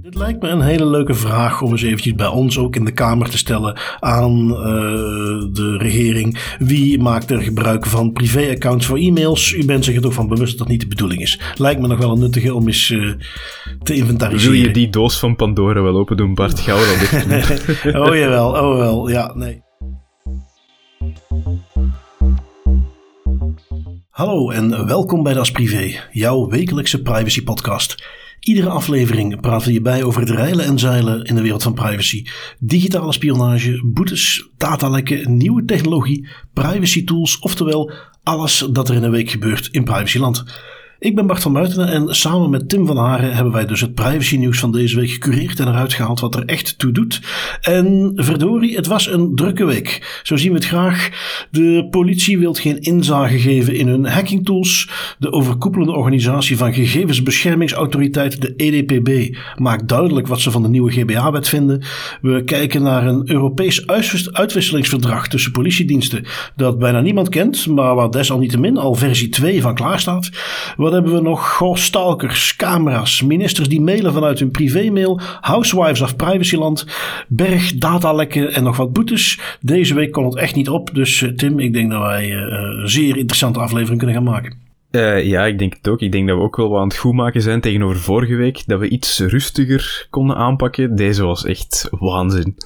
Dit lijkt me een hele leuke vraag om eens eventjes bij ons ook in de Kamer te stellen aan uh, de regering. Wie maakt er gebruik van privéaccounts voor e-mails? U bent zich er toch van bewust dat dat niet de bedoeling is. Lijkt me nog wel een nuttige om eens uh, te inventariseren. Wil je die doos van Pandora wel open doen, Bart Gouwer? oh jawel, oh wel, ja, nee. Hallo en welkom bij Das Privé, jouw wekelijkse privacy podcast. Iedere aflevering praten we je bij over het reilen en zeilen in de wereld van privacy. Digitale spionage, boetes, datalekken, nieuwe technologie, privacy tools, oftewel alles dat er in een week gebeurt in privacyland. Ik ben Bart van Buitenen en samen met Tim van Haren hebben wij dus het privacy nieuws van deze week gecureerd en eruit gehaald wat er echt toe doet. En verdorie, het was een drukke week. Zo zien we het graag. De politie wil geen inzage geven in hun hacking tools. De overkoepelende organisatie van gegevensbeschermingsautoriteit, de EDPB, maakt duidelijk wat ze van de nieuwe GBA-wet vinden. We kijken naar een Europees uitwisselingsverdrag tussen politiediensten dat bijna niemand kent, maar waar desalniettemin al versie 2 van klaar staat. Wat hebben we nog? Goh, stalkers, camera's, ministers die mailen vanuit hun privémail, housewives of privacyland, berg, datalekken en nog wat boetes. Deze week kon het echt niet op, dus uh, Tim, ik denk dat wij een zeer interessante aflevering kunnen gaan maken. Ja, ik denk het ook. Ik denk dat we ook wel wat aan het goed maken zijn tegenover vorige week. Dat we iets rustiger konden aanpakken. Deze was echt waanzin.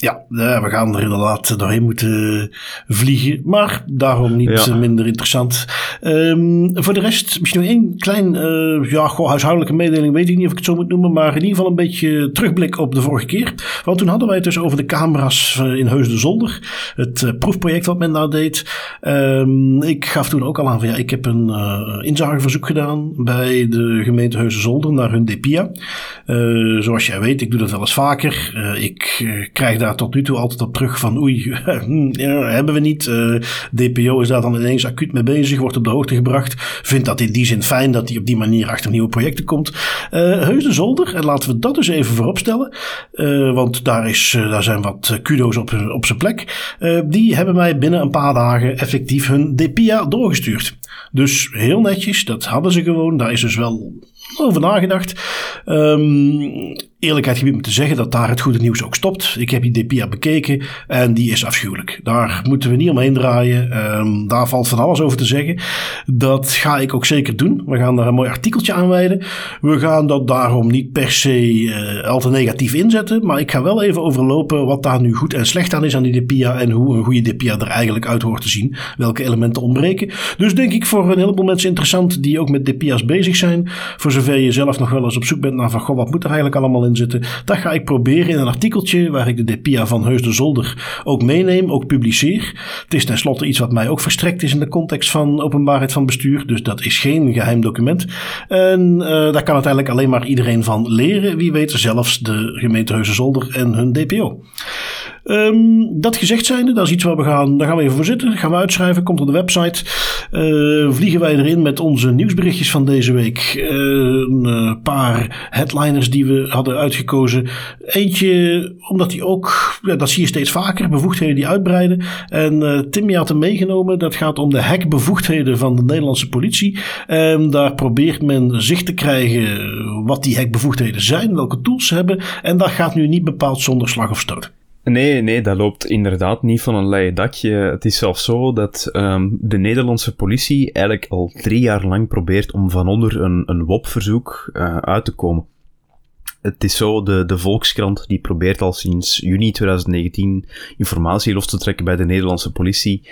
Ja, we gaan er inderdaad doorheen moeten vliegen. Maar daarom niet minder interessant. Um, voor de rest, misschien nog één klein uh, ja, goh, huishoudelijke mededeling. Weet ik niet of ik het zo moet noemen. Maar in ieder geval een beetje terugblik op de vorige keer. Want toen hadden wij het dus over de camera's in Heus de Zolder. Het uh, proefproject wat men daar deed. Um, ik gaf toen ook al aan van ja, ik heb een uh, inzageverzoek gedaan bij de gemeente Heus de Zolder naar hun DPIA. zoals jij weet, ik doe dat wel eens vaker. ik krijg daar tot nu toe altijd op terug van oei, ja, hebben we niet. Eh, DPO is daar dan ineens acuut mee bezig, wordt op de hoogte gebracht. Vindt dat in die zin fijn dat hij op die manier achter nieuwe projecten komt. Uh, Heus de Zolder, en laten we dat dus even voorop stellen. Uh, want daar, is, daar zijn wat kudo's op, op zijn plek. die hebben mij binnen een paar dagen effectief hun DPIA doorgestuurd. Dus heel netjes, dat hadden ze gewoon. Daar is dus wel over nagedacht. Um, eerlijkheid gebied me te zeggen dat daar het goede nieuws ook stopt. Ik heb die DPA bekeken en die is afschuwelijk. Daar moeten we niet omheen draaien. Um, daar valt van alles over te zeggen. Dat ga ik ook zeker doen. We gaan daar een mooi artikeltje aan wijden. We gaan dat daarom niet per se uh, al te negatief inzetten. Maar ik ga wel even overlopen wat daar nu goed en slecht aan is aan die DPA. En hoe een goede DPA er eigenlijk uit hoort te zien. Welke elementen ontbreken. Dus denk ik voor een heleboel mensen interessant die ook met DPA's bezig zijn. Voor zover je zelf nog wel eens op zoek bent naar van goh, wat moet er eigenlijk allemaal in Dat ga ik proberen in een artikeltje waar ik de DPIA van Heus de Zolder ook meeneem, ook publiceer. Het is tenslotte iets wat mij ook verstrekt is in de context van openbaarheid van bestuur. Dus dat is geen geheim document. En uh, daar kan uiteindelijk alleen maar iedereen van leren. Wie weet zelfs de gemeente Heus de Zolder en hun DPO. Um, dat gezegd zijnde, dat is iets waar we gaan, daar gaan we even voor zitten. Gaan we uitschrijven, komt op de website. Uh, vliegen wij erin met onze nieuwsberichtjes van deze week. Uh, een uh, paar headliners die we hadden uitgekozen. Eentje, omdat die ook, ja, dat zie je steeds vaker, bevoegdheden die uitbreiden. En Tim, je had hem meegenomen. Dat gaat om de hackbevoegdheden van de Nederlandse politie. En daar probeert men zicht te krijgen wat die hackbevoegdheden zijn, welke tools ze hebben. En dat gaat nu niet bepaald zonder slag of stoot. Nee, nee, dat loopt inderdaad niet van een leien dakje. Het is zelfs zo dat um, de Nederlandse politie eigenlijk al drie jaar lang probeert om van onder een, een WOP-verzoek uh, uit te komen. Het is zo, de, de Volkskrant die probeert al sinds juni 2019 informatie los te trekken bij de Nederlandse politie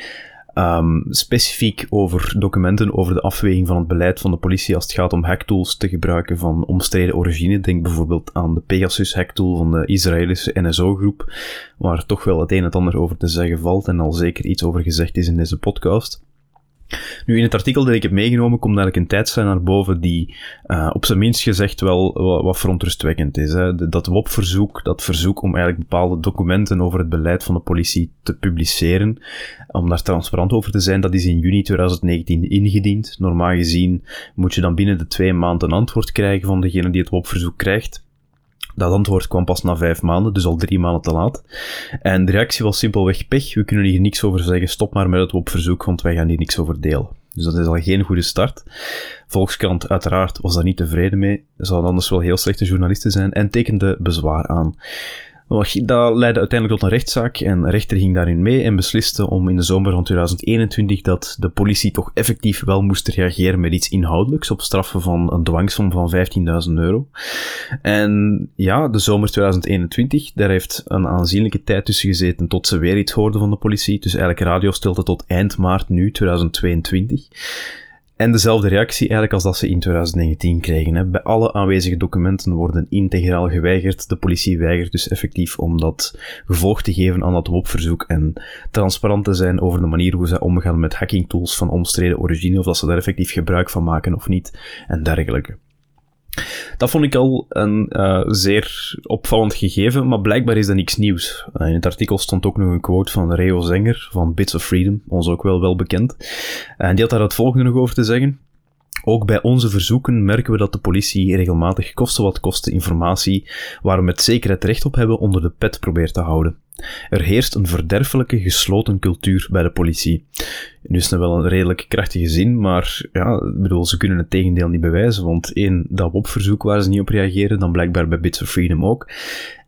Um, specifiek over documenten over de afweging van het beleid van de politie als het gaat om hacktools te gebruiken van omstreden origine. Denk bijvoorbeeld aan de Pegasus hacktool van de Israëlische NSO-groep, waar toch wel het een en het ander over te zeggen valt en al zeker iets over gezegd is in deze podcast. Nu, in het artikel dat ik heb meegenomen komt eigenlijk een tijdslijn naar boven die uh, op zijn minst gezegd wel wat, wat verontrustwekkend is. Hè. Dat WOP-verzoek, dat verzoek om eigenlijk bepaalde documenten over het beleid van de politie te publiceren, om daar transparant over te zijn, dat is in juni 2019 ingediend. Normaal gezien moet je dan binnen de twee maanden een antwoord krijgen van degene die het WOP-verzoek krijgt. Dat antwoord kwam pas na vijf maanden, dus al drie maanden te laat. En de reactie was simpelweg pech. We kunnen hier niks over zeggen. Stop maar met het op verzoek, want wij gaan hier niks over delen. Dus dat is al geen goede start. Volkskrant uiteraard was daar niet tevreden mee. Zouden anders wel heel slechte journalisten zijn en tekende bezwaar aan. Dat leidde uiteindelijk tot een rechtszaak en de rechter ging daarin mee en besliste om in de zomer van 2021 dat de politie toch effectief wel moest reageren met iets inhoudelijks op straffen van een dwangsom van 15.000 euro. En ja, de zomer 2021, daar heeft een aanzienlijke tijd tussen gezeten tot ze weer iets hoorden van de politie. Dus eigenlijk radiostilte tot eind maart nu, 2022. En dezelfde reactie eigenlijk als dat ze in 2019 kregen. Hè. Bij alle aanwezige documenten worden integraal geweigerd. De politie weigert dus effectief om dat gevolg te geven aan dat WOP-verzoek en transparant te zijn over de manier hoe ze omgaan met hackingtools van omstreden origine, of dat ze daar effectief gebruik van maken of niet, en dergelijke. Dat vond ik al een uh, zeer opvallend gegeven, maar blijkbaar is dat niks nieuws. Uh, in het artikel stond ook nog een quote van Reo Zenger van Bits of Freedom, ons ook wel wel bekend. En die had daar het volgende nog over te zeggen. Ook bij onze verzoeken merken we dat de politie regelmatig kosten wat kosten informatie waar we met zekerheid recht op hebben onder de pet probeert te houden. Er heerst een verderfelijke gesloten cultuur bij de politie. Nu is het wel een redelijk krachtige zin, maar ja, bedoel, ze kunnen het tegendeel niet bewijzen, want één, dat WOP-verzoek waar ze niet op reageren, dan blijkbaar bij Bits of Freedom ook.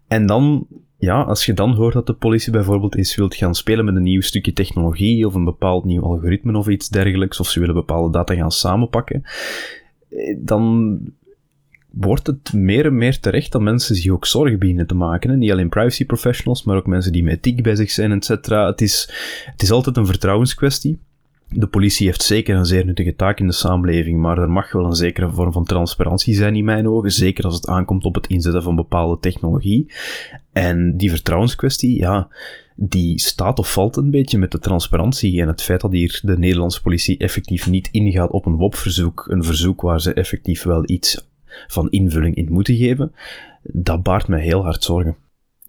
En dan ja, als je dan hoort dat de politie bijvoorbeeld eens wilt gaan spelen met een nieuw stukje technologie of een bepaald nieuw algoritme of iets dergelijks, of ze willen bepaalde data gaan samenpakken, eh, dan wordt het meer en meer terecht dat mensen zich ook zorgen beginnen te maken. En niet alleen privacy professionals, maar ook mensen die met ethiek bezig zijn, et cetera. Het is, het is altijd een vertrouwenskwestie. De politie heeft zeker een zeer nuttige taak in de samenleving, maar er mag wel een zekere vorm van transparantie zijn in mijn ogen, zeker als het aankomt op het inzetten van bepaalde technologie. En die vertrouwenskwestie, ja, die staat of valt een beetje met de transparantie en het feit dat hier de Nederlandse politie effectief niet ingaat op een WOP-verzoek, een verzoek waar ze effectief wel iets van invulling in moeten geven, dat baart mij heel hard zorgen.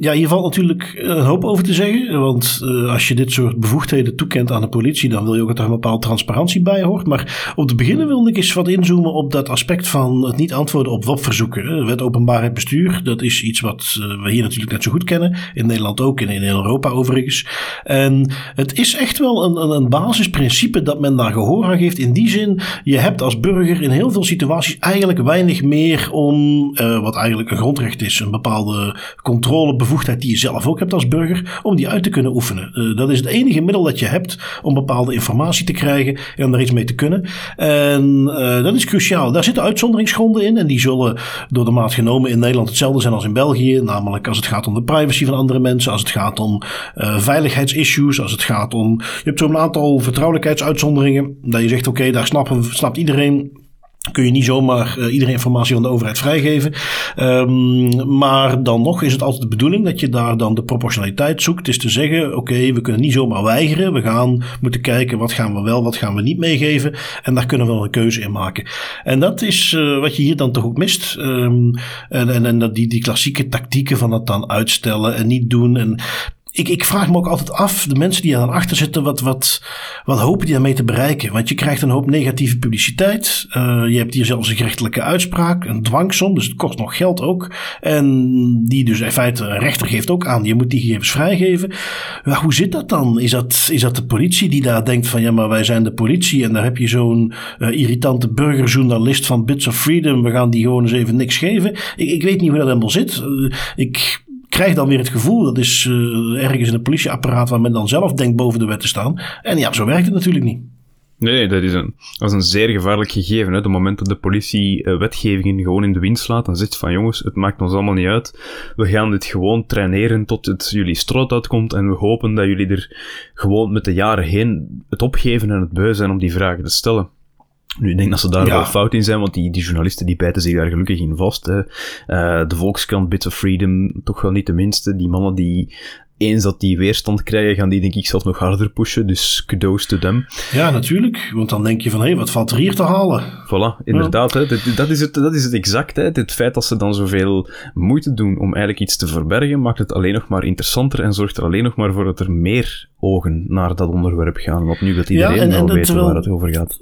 Ja, hier valt natuurlijk een hoop over te zeggen. Want uh, als je dit soort bevoegdheden toekent aan de politie, dan wil je ook dat er een bepaalde transparantie bij hoort. Maar om te beginnen wilde ik eens wat inzoomen op dat aspect van het niet antwoorden op WOP-verzoeken. Wet openbaarheid bestuur, dat is iets wat we hier natuurlijk net zo goed kennen. In Nederland ook en in Europa overigens. En het is echt wel een, een, basisprincipe dat men daar gehoor aan geeft. In die zin, je hebt als burger in heel veel situaties eigenlijk weinig meer om, wat eigenlijk een grondrecht is, een bepaalde controle bevoegdheid die je zelf ook hebt als burger, om die uit te kunnen oefenen. Uh, dat is het enige middel dat je hebt om bepaalde informatie te krijgen en om daar iets mee te kunnen. En uh, dat is cruciaal. Daar zitten uitzonderingsgronden in en die zullen door de maat genomen in Nederland hetzelfde zijn als in België. Namelijk als het gaat om de privacy van andere mensen, als het gaat om uh, veiligheidsissues, als het gaat om... Je hebt zo'n aantal vertrouwelijkheidsuitzonderingen, dat je zegt oké, daar snappen, snapt iedereen kun je niet zomaar uh, iedere informatie van de overheid vrijgeven. Um, maar dan nog is het altijd de bedoeling dat je daar dan de proportionaliteit zoekt. Is te zeggen, oké, we kunnen niet zomaar weigeren. We gaan moeten kijken wat gaan we wel, wat gaan we niet meegeven. En daar kunnen we wel een keuze in maken. En dat is uh, wat je hier dan toch ook mist. Um, en en, en die, die klassieke tactieken van het dan uitstellen en niet doen. En ik, ik vraag me ook altijd af, de mensen die er dan achter zitten, wat, wat, wat hopen die daarmee te bereiken? Want je krijgt een hoop negatieve publiciteit. Uh, je hebt hier zelfs een gerechtelijke uitspraak, een dwangsom, dus het kost nog geld ook. En die dus in feite, een rechter geeft ook aan, je moet die gegevens vrijgeven. Ja, hoe zit dat dan? Is dat, is dat de politie die daar denkt van, ja, maar wij zijn de politie en daar heb je zo'n uh, irritante burgerjournalist van Bits of Freedom, we gaan die gewoon eens even niks geven. Ik, ik weet niet hoe dat helemaal zit. Uh, ik krijg dan weer het gevoel, dat is uh, ergens in het politieapparaat waar men dan zelf denkt boven de wet te staan. En ja, zo werkt het natuurlijk niet. Nee, dat is een, dat is een zeer gevaarlijk gegeven. Hè. De moment dat de politie uh, wetgevingen gewoon in de wind slaat, dan zegt van jongens, het maakt ons allemaal niet uit. We gaan dit gewoon traineren tot het jullie strot uitkomt en we hopen dat jullie er gewoon met de jaren heen het opgeven en het beu zijn om die vragen te stellen. Nu, ik denk dat ze daar ja. wel fout in zijn, want die, die journalisten die bijten zich daar gelukkig in vast. Hè. Uh, de Volkskrant, Bits of Freedom, toch wel niet de minste. Die mannen die eens dat die weerstand krijgen, gaan die denk ik zelfs nog harder pushen. Dus kudos to them. Ja, natuurlijk. Want dan denk je van, hé, hey, wat valt er hier te halen? Voilà, inderdaad. Ja. Hè, dat, dat, is het, dat is het exact. Hè. Het feit dat ze dan zoveel moeite doen om eigenlijk iets te verbergen, maakt het alleen nog maar interessanter en zorgt er alleen nog maar voor dat er meer ogen naar dat onderwerp gaan. Want nu dat iedereen ja, en, en wel weet waar het over gaat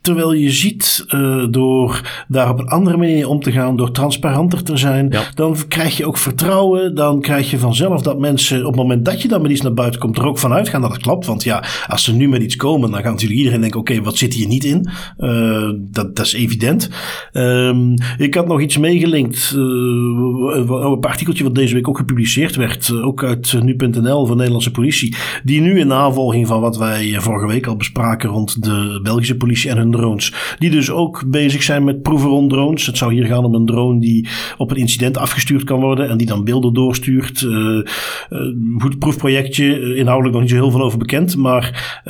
Terwijl je ziet, uh, door daar op een andere manier om te gaan, door transparanter te zijn, dan krijg je ook vertrouwen. Dan krijg je vanzelf dat mensen op het moment dat je dan met iets naar buiten komt, er ook vanuit gaan dat het klopt. Want ja, als ze nu met iets komen, dan gaat natuurlijk iedereen denken: oké, wat zit hier niet in? Uh, dat, dat is evident. Um, ik had nog iets meegelinkt. Uh, een artikeltje wat deze week ook gepubliceerd werd, ook uit nu.nl van de Nederlandse politie. Die nu in navolging van wat wij vorige week al bespraken rond de Belgische politie en hun drones. Die dus ook bezig zijn met proeven drones. Het zou hier gaan om een drone die op een incident afgestuurd kan worden en die dan beelden doorstuurt. Uh, goed proefprojectje, eh, inhoudelijk nog niet zo heel veel over bekend. Maar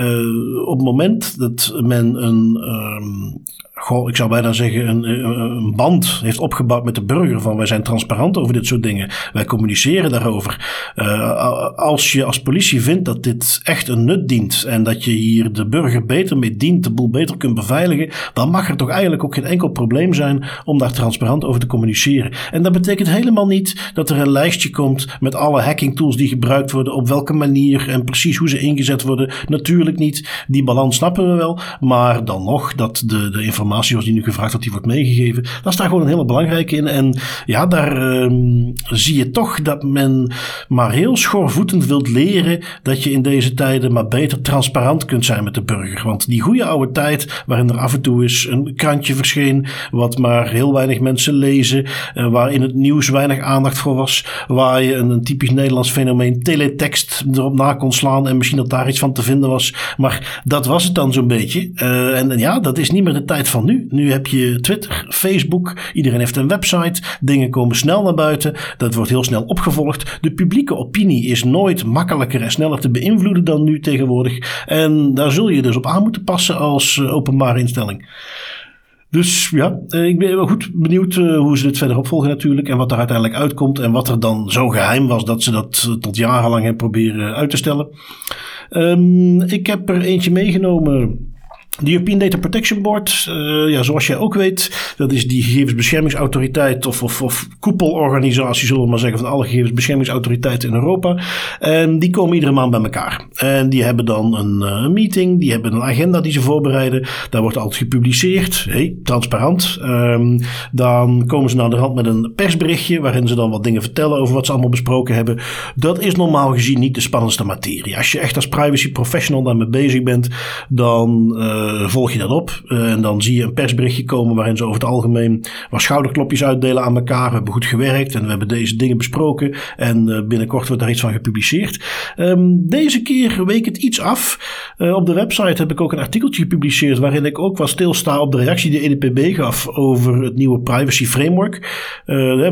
op het moment dat men een um, goh, ik zou bijna zeggen, een, een, band heeft opgebouwd met de burger. Van wij zijn transparant over dit soort dingen. Wij communiceren daarover. Uh, als je als politie vindt dat dit echt een nut dient. En dat je hier de burger beter mee dient, de boel beter kunt beveiligen. Dan mag er toch eigenlijk ook geen enkel probleem zijn om daar transparant over te communiceren. En dat betekent helemaal niet dat er een lijstje komt met alle hacking tools die gebruikt worden. Op welke manier en precies hoe ze ingezet worden. Natuurlijk niet. Die balans snappen we wel. Maar dan nog dat de, de informatie informatie zoals die nu gevraagd wordt, die wordt meegegeven. Dat is daar gewoon een hele belangrijke in. En ja, daar um, zie je toch dat men maar heel schoorvoetend wilt leren dat je in deze tijden maar beter transparant kunt zijn met de burger. Want die goede oude tijd, waarin er af en toe eens een krantje verscheen, wat maar heel weinig mensen lezen, uh, waar in het nieuws weinig aandacht voor was, waar je een, typisch Nederlands fenomeen teletext erop na kon slaan en misschien dat daar iets van te vinden was. Maar dat was het dan zo'n beetje. Uh, en, en ja, dat is niet meer de tijd van nu. Nu heb je Twitter, Facebook, iedereen heeft een website, dingen komen snel naar buiten, dat wordt heel snel opgevolgd. De publieke opinie is nooit makkelijker en sneller te beïnvloeden dan nu tegenwoordig. En daar zul je dus op aan moeten passen als eh, openbare instelling. Dus ja, eh, ik ben wel goed benieuwd eh, hoe ze dit verder opvolgen natuurlijk. En wat er uiteindelijk uitkomt. En wat er dan zo geheim was dat ze dat tot jarenlang hebben proberen uit te stellen. Um, ik heb er eentje meegenomen de European Data Protection Board, uh, ja, zoals jij ook weet, dat is die gegevensbeschermingsautoriteit of, of, koepelorganisatie, zullen we maar zeggen, van alle gegevensbeschermingsautoriteiten in Europa. En die komen iedere maand bij elkaar. En die hebben dan een, uh, meeting, die hebben een agenda die ze voorbereiden. Daar wordt altijd gepubliceerd, hey, transparant. Um, dan komen ze naar de hand met een persberichtje waarin ze dan wat dingen vertellen over wat ze allemaal besproken hebben. Dat is normaal gezien niet de spannendste materie. Als je echt als privacy professional daarmee bezig bent, dan... Uh, uh, volg je dat op. Uh, en dan zie je een persberichtje komen waarin ze over het algemeen wat schouderklopjes uitdelen aan elkaar. We hebben goed gewerkt en we hebben deze dingen besproken. En uh, binnenkort wordt daar iets van gepubliceerd. Um, deze keer week het iets af. op de website heb ik ook een artikeltje gepubliceerd waarin ik ook wat stilsta op de reactie die EDPB gaf over het nieuwe privacy framework.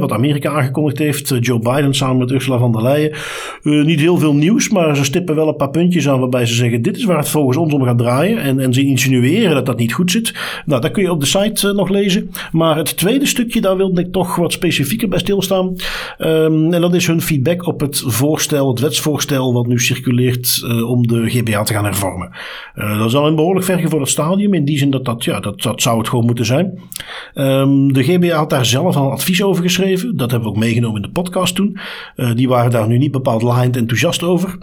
wat Amerika aangekondigd heeft. Joe Biden samen met Ursula von der Leyen. niet heel veel nieuws, maar ze stippen wel een paar puntjes aan waarbij ze zeggen dit is waar het volgens ons om gaat draaien. En, en ze insinueren dat dat niet goed zit. Nou, dat kun je op de site uh, nog lezen. Maar het tweede stukje, daar wilde ik toch wat specifieker bij stilstaan. Um, en dat is hun feedback op het voorstel, het wetsvoorstel wat nu circuleert uh, om de GBA te gaan hervormen. Uh, dat is al een behoorlijk ver voor het stadium. In die zin dat dat, ja, dat, dat zou het gewoon moeten zijn. Um, de GBA had daar zelf al advies over geschreven. Dat hebben we ook meegenomen in de podcast toen. die waren daar nu niet bepaald laaiend enthousiast over.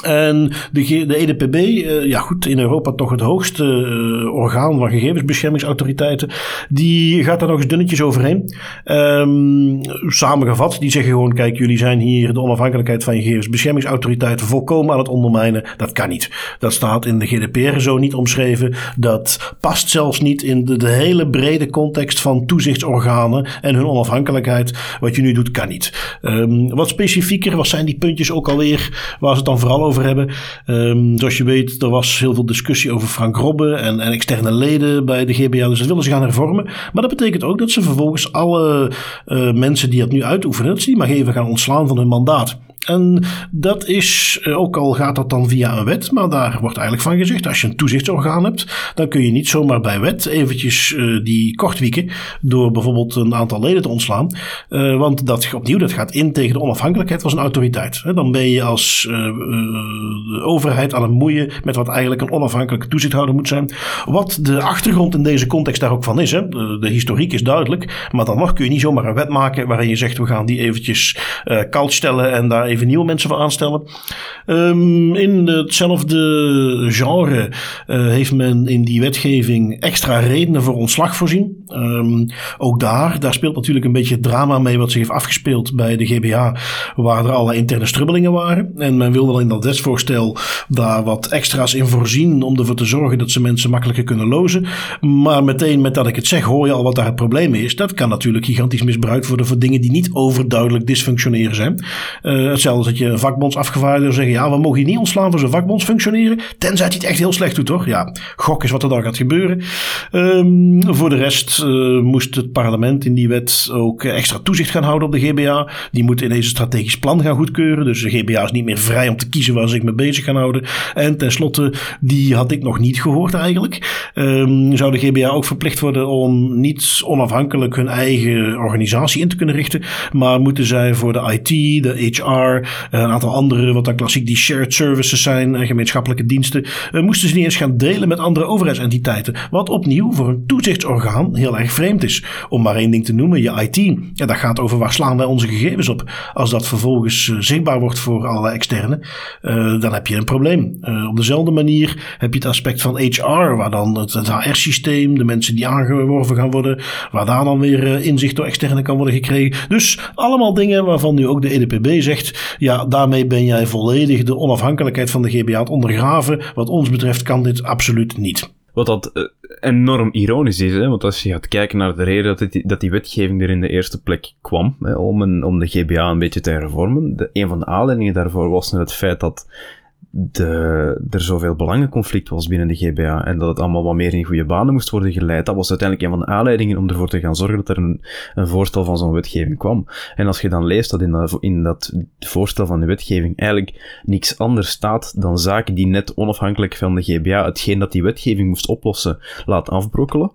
En de, de EDPB, uh, ja goed, in Europa toch het hoogste uh, orgaan van gegevensbeschermingsautoriteiten, die gaat daar nog eens dunnetjes overheen. Um, samengevat, die zeggen gewoon, kijk, jullie zijn hier de onafhankelijkheid van gegevensbeschermingsautoriteiten volkomen aan het ondermijnen. Dat kan niet. Dat staat in de GDPR zo niet omschreven. Dat past zelfs niet in de, de hele brede context van toezichtsorganen en hun onafhankelijkheid. Wat je nu doet, kan niet. Um, wat specifieker, wat zijn die puntjes ook alweer, waar ze het dan vooral over hebben. Um, zoals je weet, er was heel veel discussie over Frank Robben en, externe leden bij de GBA. Dus dat willen ze gaan hervormen. Maar dat betekent ook dat ze vervolgens alle uh, mensen die dat nu uitoefenen, dat ze die maar even gaan ontslaan van hun mandaat. En dat is, eh, ook al gaat dat dan via een wet, maar daar wordt eigenlijk van gezegd, als je een toezichtsorgaan hebt, dan kun je niet zomaar bij wet eventjes uh, die kortwieken door bijvoorbeeld een aantal leden te ontslaan. Uh, want dat opnieuw, dat gaat in tegen de onafhankelijkheid van een autoriteit. Dan ben je als overheid aan het moeien met wat eigenlijk een onafhankelijke toezichthouder moet zijn. Wat de achtergrond in deze context daar ook van is. Hè? De, de historiek is duidelijk, maar dan nog kun je niet zomaar een wet maken waarin je zegt, we gaan die eventjes koud stellen en daar even nieuwe mensen voor aanstellen. Um, in hetzelfde genre uh, heeft men in die wetgeving extra redenen voor ontslag voorzien. Um, ook daar, daar speelt natuurlijk een beetje drama mee wat zich heeft afgespeeld bij de GBA, waar er alle interne strubbelingen waren. En men wil wel in dat wetsvoorstel daar wat extra's in voorzien om ervoor te zorgen dat ze mensen makkelijker kunnen lozen. Maar meteen met dat ik het zeg, hoor je al wat daar het probleem is. Dat kan natuurlijk gigantisch misbruikt worden voor dingen die niet overduidelijk dysfunctioneren zijn. Uh, hetzelfde dat je een vakbondsafgevaardigde zeggen, ja, we mogen je niet ontslaan voor zijn vakbonds functioneren, tenzij het het echt heel slecht doet, toch? Ja, gok is wat er dan gaat gebeuren. Um, voor de rest uh, moest het parlement in die wet ook extra toezicht gaan houden op de GBA. Die moet ineens een strategisch plan gaan goedkeuren. Dus de GBA is niet meer vrij om te kiezen waar ze zich mee bezig gaan houden. En tenslotte, die had ik nog niet gehoord eigenlijk. Um, zou de GBA ook verplicht worden om niet onafhankelijk hun eigen organisatie in te kunnen richten. Maar moeten zij voor de IT, de HR, een aantal andere, wat dan klassiek die shared services zijn, gemeenschappelijke diensten, uh, moesten ze niet eens gaan delen met andere overheidsentiteiten. Wat opnieuw voor een toezichtsorgaan heel erg vreemd is. Om maar één ding te noemen, je IT. Ja, dat gaat over waar slaan wij onze gegevens op. Als dat vervolgens zichtbaar wordt voor alle externen, dan heb je een probleem. op dezelfde manier heb je het aspect van HR, waar dan het, HR-systeem, de mensen die aangeworven gaan worden, waar daar dan weer inzicht door externe kan worden gekregen. Dus allemaal dingen waarvan nu ook de EDPB zegt, ja, daarmee ben jij volledig de onafhankelijkheid van de GBA aan het ondergraven. Wat ons betreft kan dit absoluut niet. Wat dat uh, enorm ironisch is, hè? want als je gaat kijken naar de reden dat, dat die wetgeving er in de eerste plek kwam, hè, om, om de GBA een beetje te hervormen, een van de aanleidingen daarvoor was het feit dat de, er zoveel belangenconflict was binnen de GBA en dat het allemaal wat meer in goede banen moest worden geleid, dat was uiteindelijk een van de aanleidingen om ervoor te gaan zorgen dat er een, een voorstel van zo'n wetgeving kwam. En als je dan leest dat in dat, in dat voorstel van de wetgeving eigenlijk niks anders staat dan zaken die net onafhankelijk van de GBA hetgeen dat die wetgeving moest oplossen, laat afbrokkelen,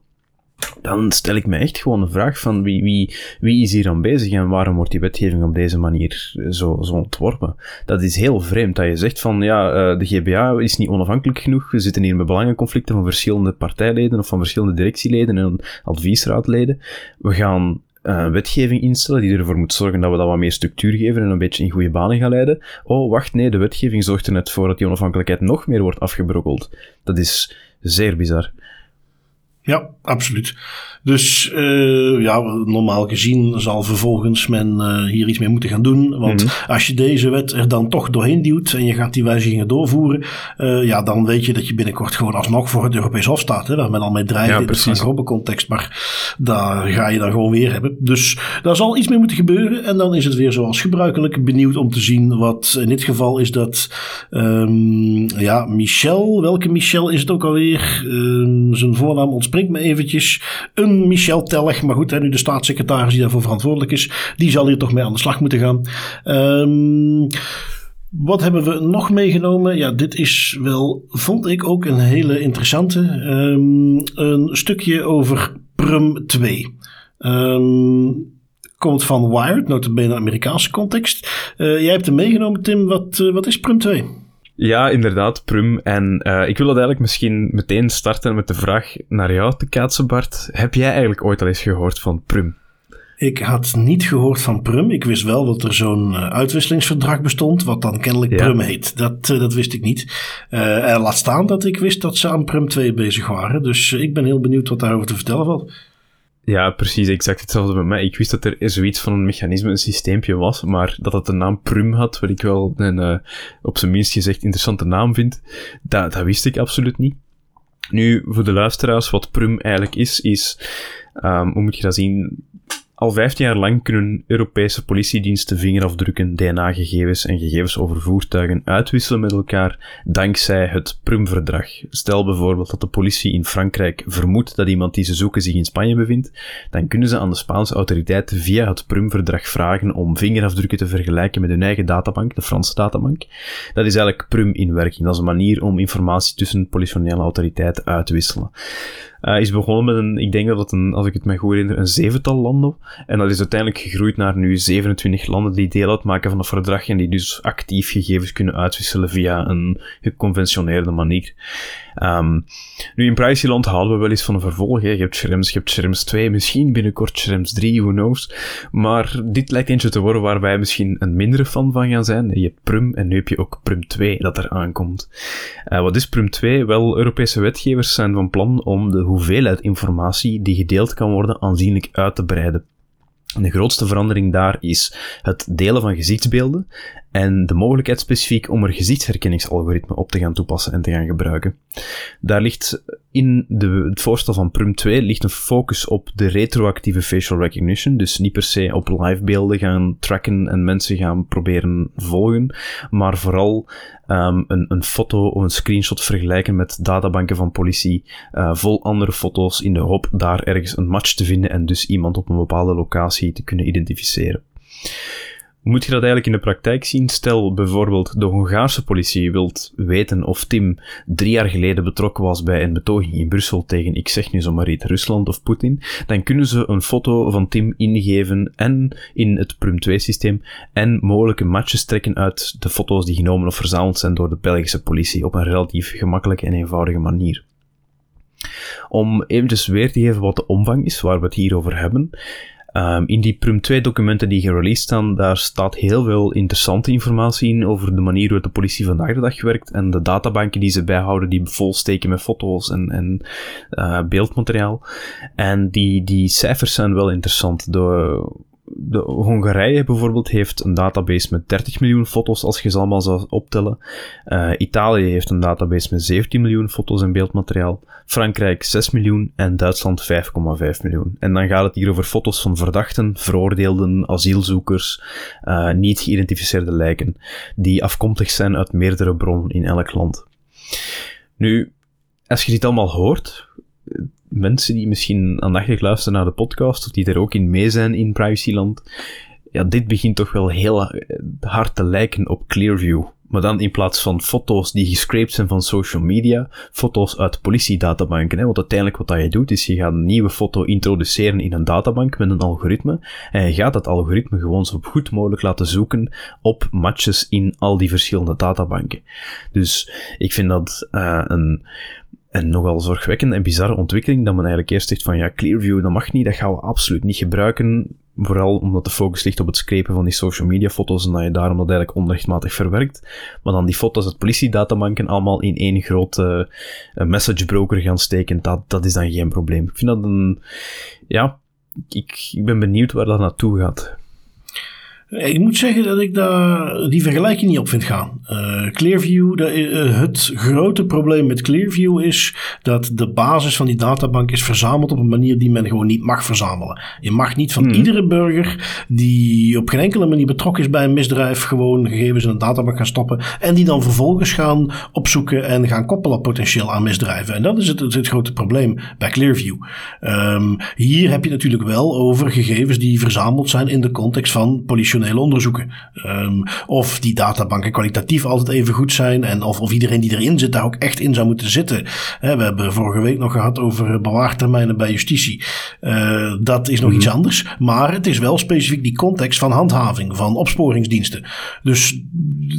dan stel ik me echt gewoon de vraag van wie, wie, wie is hier aan bezig en waarom wordt die wetgeving op deze manier zo, zo ontworpen? Dat is heel vreemd dat je zegt van ja, eh, de GBA is niet onafhankelijk genoeg, we zitten hier met belangenconflicten van verschillende partijleden of van verschillende directieleden en adviesraadleden. We gaan uh, wetgeving instellen die ervoor moet zorgen dat we dat wat meer structuur geven en een beetje in goede banen gaan leiden. Oh, wacht, nee, de wetgeving zorgt er net voor dat die onafhankelijkheid nog meer wordt afgebrokkeld. Dat is zeer bizar. Ja, absoluut. Dus uh, ja, normaal gezien zal vervolgens men uh, hier iets mee moeten gaan doen. Want mm -hmm. als je deze wet er dan toch doorheen duwt en je gaat die wijzigingen doorvoeren, uh, ja, dan weet je dat je binnenkort gewoon alsnog voor het Europees Hof staat. Hè, waar men al mee dreigt ja, in de Frank context. Maar daar ga je dan gewoon weer hebben. Dus daar zal iets mee moeten gebeuren. En dan is het weer zoals gebruikelijk benieuwd om te zien wat in dit geval is dat um, ja, Michel, welke Michel is het ook alweer? Um, zijn voornaam ontspringt me eventjes. Een Michel Tellig, maar goed, nu de staatssecretaris die daarvoor verantwoordelijk is, die zal hier toch mee aan de slag moeten gaan. Um, wat hebben we nog meegenomen? Ja, dit is wel, vond ik ook een hele interessante. Um, een stukje over Prum 2. Um, komt van Wired, notabene Amerikaanse context. Uh, jij hebt hem meegenomen, Tim. Wat, uh, wat is Prum 2? Ja, inderdaad, Prum. En uh, ik wil dat eigenlijk misschien meteen starten met de vraag naar jou te kaatsen, Bart. Heb jij eigenlijk ooit al eens gehoord van Prum? Ik had niet gehoord van Prum. Ik wist wel dat er zo'n uh, uitwisselingsverdrag bestond, wat dan kennelijk ja. Prum heet. Dat, uh, dat wist ik niet. Uh, laat staan dat ik wist dat ze aan Prum 2 bezig waren. Dus ik ben heel benieuwd wat daarover te vertellen valt. Ja, precies, exact hetzelfde met mij. Ik wist dat er zoiets van een mechanisme, een systeempje was, maar dat het de naam Prum had, wat ik wel een, uh, op zijn minst gezegd interessante naam vind, dat, dat wist ik absoluut niet. Nu, voor de luisteraars, wat Prum eigenlijk is, is, um, hoe moet je dat zien? Al 15 jaar lang kunnen Europese politiediensten vingerafdrukken, DNA-gegevens en gegevens over voertuigen uitwisselen met elkaar dankzij het Prüm-verdrag. Stel bijvoorbeeld dat de politie in Frankrijk vermoedt dat iemand die ze zoeken zich in Spanje bevindt, dan kunnen ze aan de Spaanse autoriteiten via het Prüm-verdrag vragen om vingerafdrukken te vergelijken met hun eigen databank, de Franse databank. Dat is eigenlijk Prüm in werking. Dat is een manier om informatie tussen politionele autoriteiten uit te wisselen. Uh, is begonnen met een, ik denk dat het een, als ik het me goed herinner, een zevental landen. En dat is uiteindelijk gegroeid naar nu 27 landen die deel uitmaken van het verdrag en die dus actief gegevens kunnen uitwisselen via een geconventioneerde manier. Um, nu, in privacyland halen we wel eens van een vervolg. Hè. Je hebt Schrems, je hebt Schrems 2, misschien binnenkort Schrems 3, who knows. Maar dit lijkt eentje te worden waar wij misschien een mindere fan van gaan zijn. Je hebt Prum en nu heb je ook Prum 2 dat er aankomt. Uh, wat is Prum 2? Wel, Europese wetgevers zijn van plan om de hoeveelheid informatie die gedeeld kan worden aanzienlijk uit te breiden. En de grootste verandering daar is het delen van gezichtsbeelden en de mogelijkheid specifiek om er gezichtsherkenningsalgoritme op te gaan toepassen en te gaan gebruiken. Daar ligt in de, het voorstel van Prum 2 ligt een focus op de retroactieve facial recognition, dus niet per se op live beelden gaan tracken en mensen gaan proberen volgen, maar vooral um, een, een, foto of een screenshot vergelijken met databanken van politie uh, vol andere foto's in de hoop daar ergens een match te vinden en dus iemand op een bepaalde locatie te kunnen identificeren. Moet je dat eigenlijk in de praktijk zien? Stel bijvoorbeeld de Hongaarse politie wilt weten of Tim drie jaar geleden betrokken was bij een betoging in Brussel tegen, ik zeg nu zomaar iets, Rusland of Poetin. Dan kunnen ze een foto van Tim ingeven en in het Prum 2 systeem en mogelijke matches trekken uit de foto's die genomen of verzameld zijn door de Belgische politie op een relatief gemakkelijke en eenvoudige manier. Om eventjes weer te geven wat de omvang is waar we het hier over hebben. Um, in die Prum 2 documenten die gereleased staan, daar staat heel veel interessante informatie in over de manier waarop de politie vandaag de dag werkt en de databanken die ze bijhouden, die volsteken met foto's en, en uh, beeldmateriaal. En die, die cijfers zijn wel interessant. De, de Hongarije bijvoorbeeld heeft een database met 30 miljoen foto's, als je ze allemaal zou optellen. Uh, Italië heeft een database met 17 miljoen foto's en beeldmateriaal. Frankrijk 6 miljoen en Duitsland 5,5 miljoen. En dan gaat het hier over foto's van verdachten, veroordeelden, asielzoekers, uh, niet geïdentificeerde lijken, die afkomstig zijn uit meerdere bronnen in elk land. Nu, als je dit allemaal hoort, mensen die misschien aandachtig luisteren naar de podcast, of die er ook in mee zijn in Privacyland, ja, dit begint toch wel heel hard te lijken op Clearview. Maar dan in plaats van foto's die gescraped zijn van social media, foto's uit politiedatabanken. Hè? Want uiteindelijk wat je doet, is je gaat een nieuwe foto introduceren in een databank met een algoritme. En je gaat dat algoritme gewoon zo goed mogelijk laten zoeken op matches in al die verschillende databanken. Dus ik vind dat uh, een een nogal zorgwekkende en bizarre ontwikkeling dat men eigenlijk eerst zegt van ja, Clearview, dat mag niet, dat gaan we absoluut niet gebruiken. Vooral omdat de focus ligt op het scrapen van die social media foto's en dat je daarom dat eigenlijk onrechtmatig verwerkt. Maar dan die foto's uit politiedatabanken allemaal in één grote uh, message broker gaan steken, dat, dat is dan geen probleem. Ik vind dat een, ja, ik, ik ben benieuwd waar dat naartoe gaat. Ik moet zeggen dat ik daar die vergelijking niet op vind gaan. Uh, Clearview, uh, het grote probleem met Clearview is dat de basis van die databank is verzameld op een manier die men gewoon niet mag verzamelen. Je mag niet van hmm. iedere burger die op geen enkele manier betrokken is bij een misdrijf gewoon gegevens in een databank gaan stoppen en die dan vervolgens gaan opzoeken en gaan koppelen potentieel aan misdrijven. En dat is het, het, grote probleem bij Clearview. Um, hier heb je natuurlijk wel over gegevens die verzameld zijn in de context van politie onderzoeken. Um, of die databanken kwalitatief altijd even goed zijn. En of, of iedereen die erin zit daar ook echt in zou moeten zitten. we hebben vorige week nog gehad over bewaartermijnen bij justitie. Uh, dat is nog iets mhm. anders. Maar het is wel specifiek die context van handhaving, van opsporingsdiensten. Dus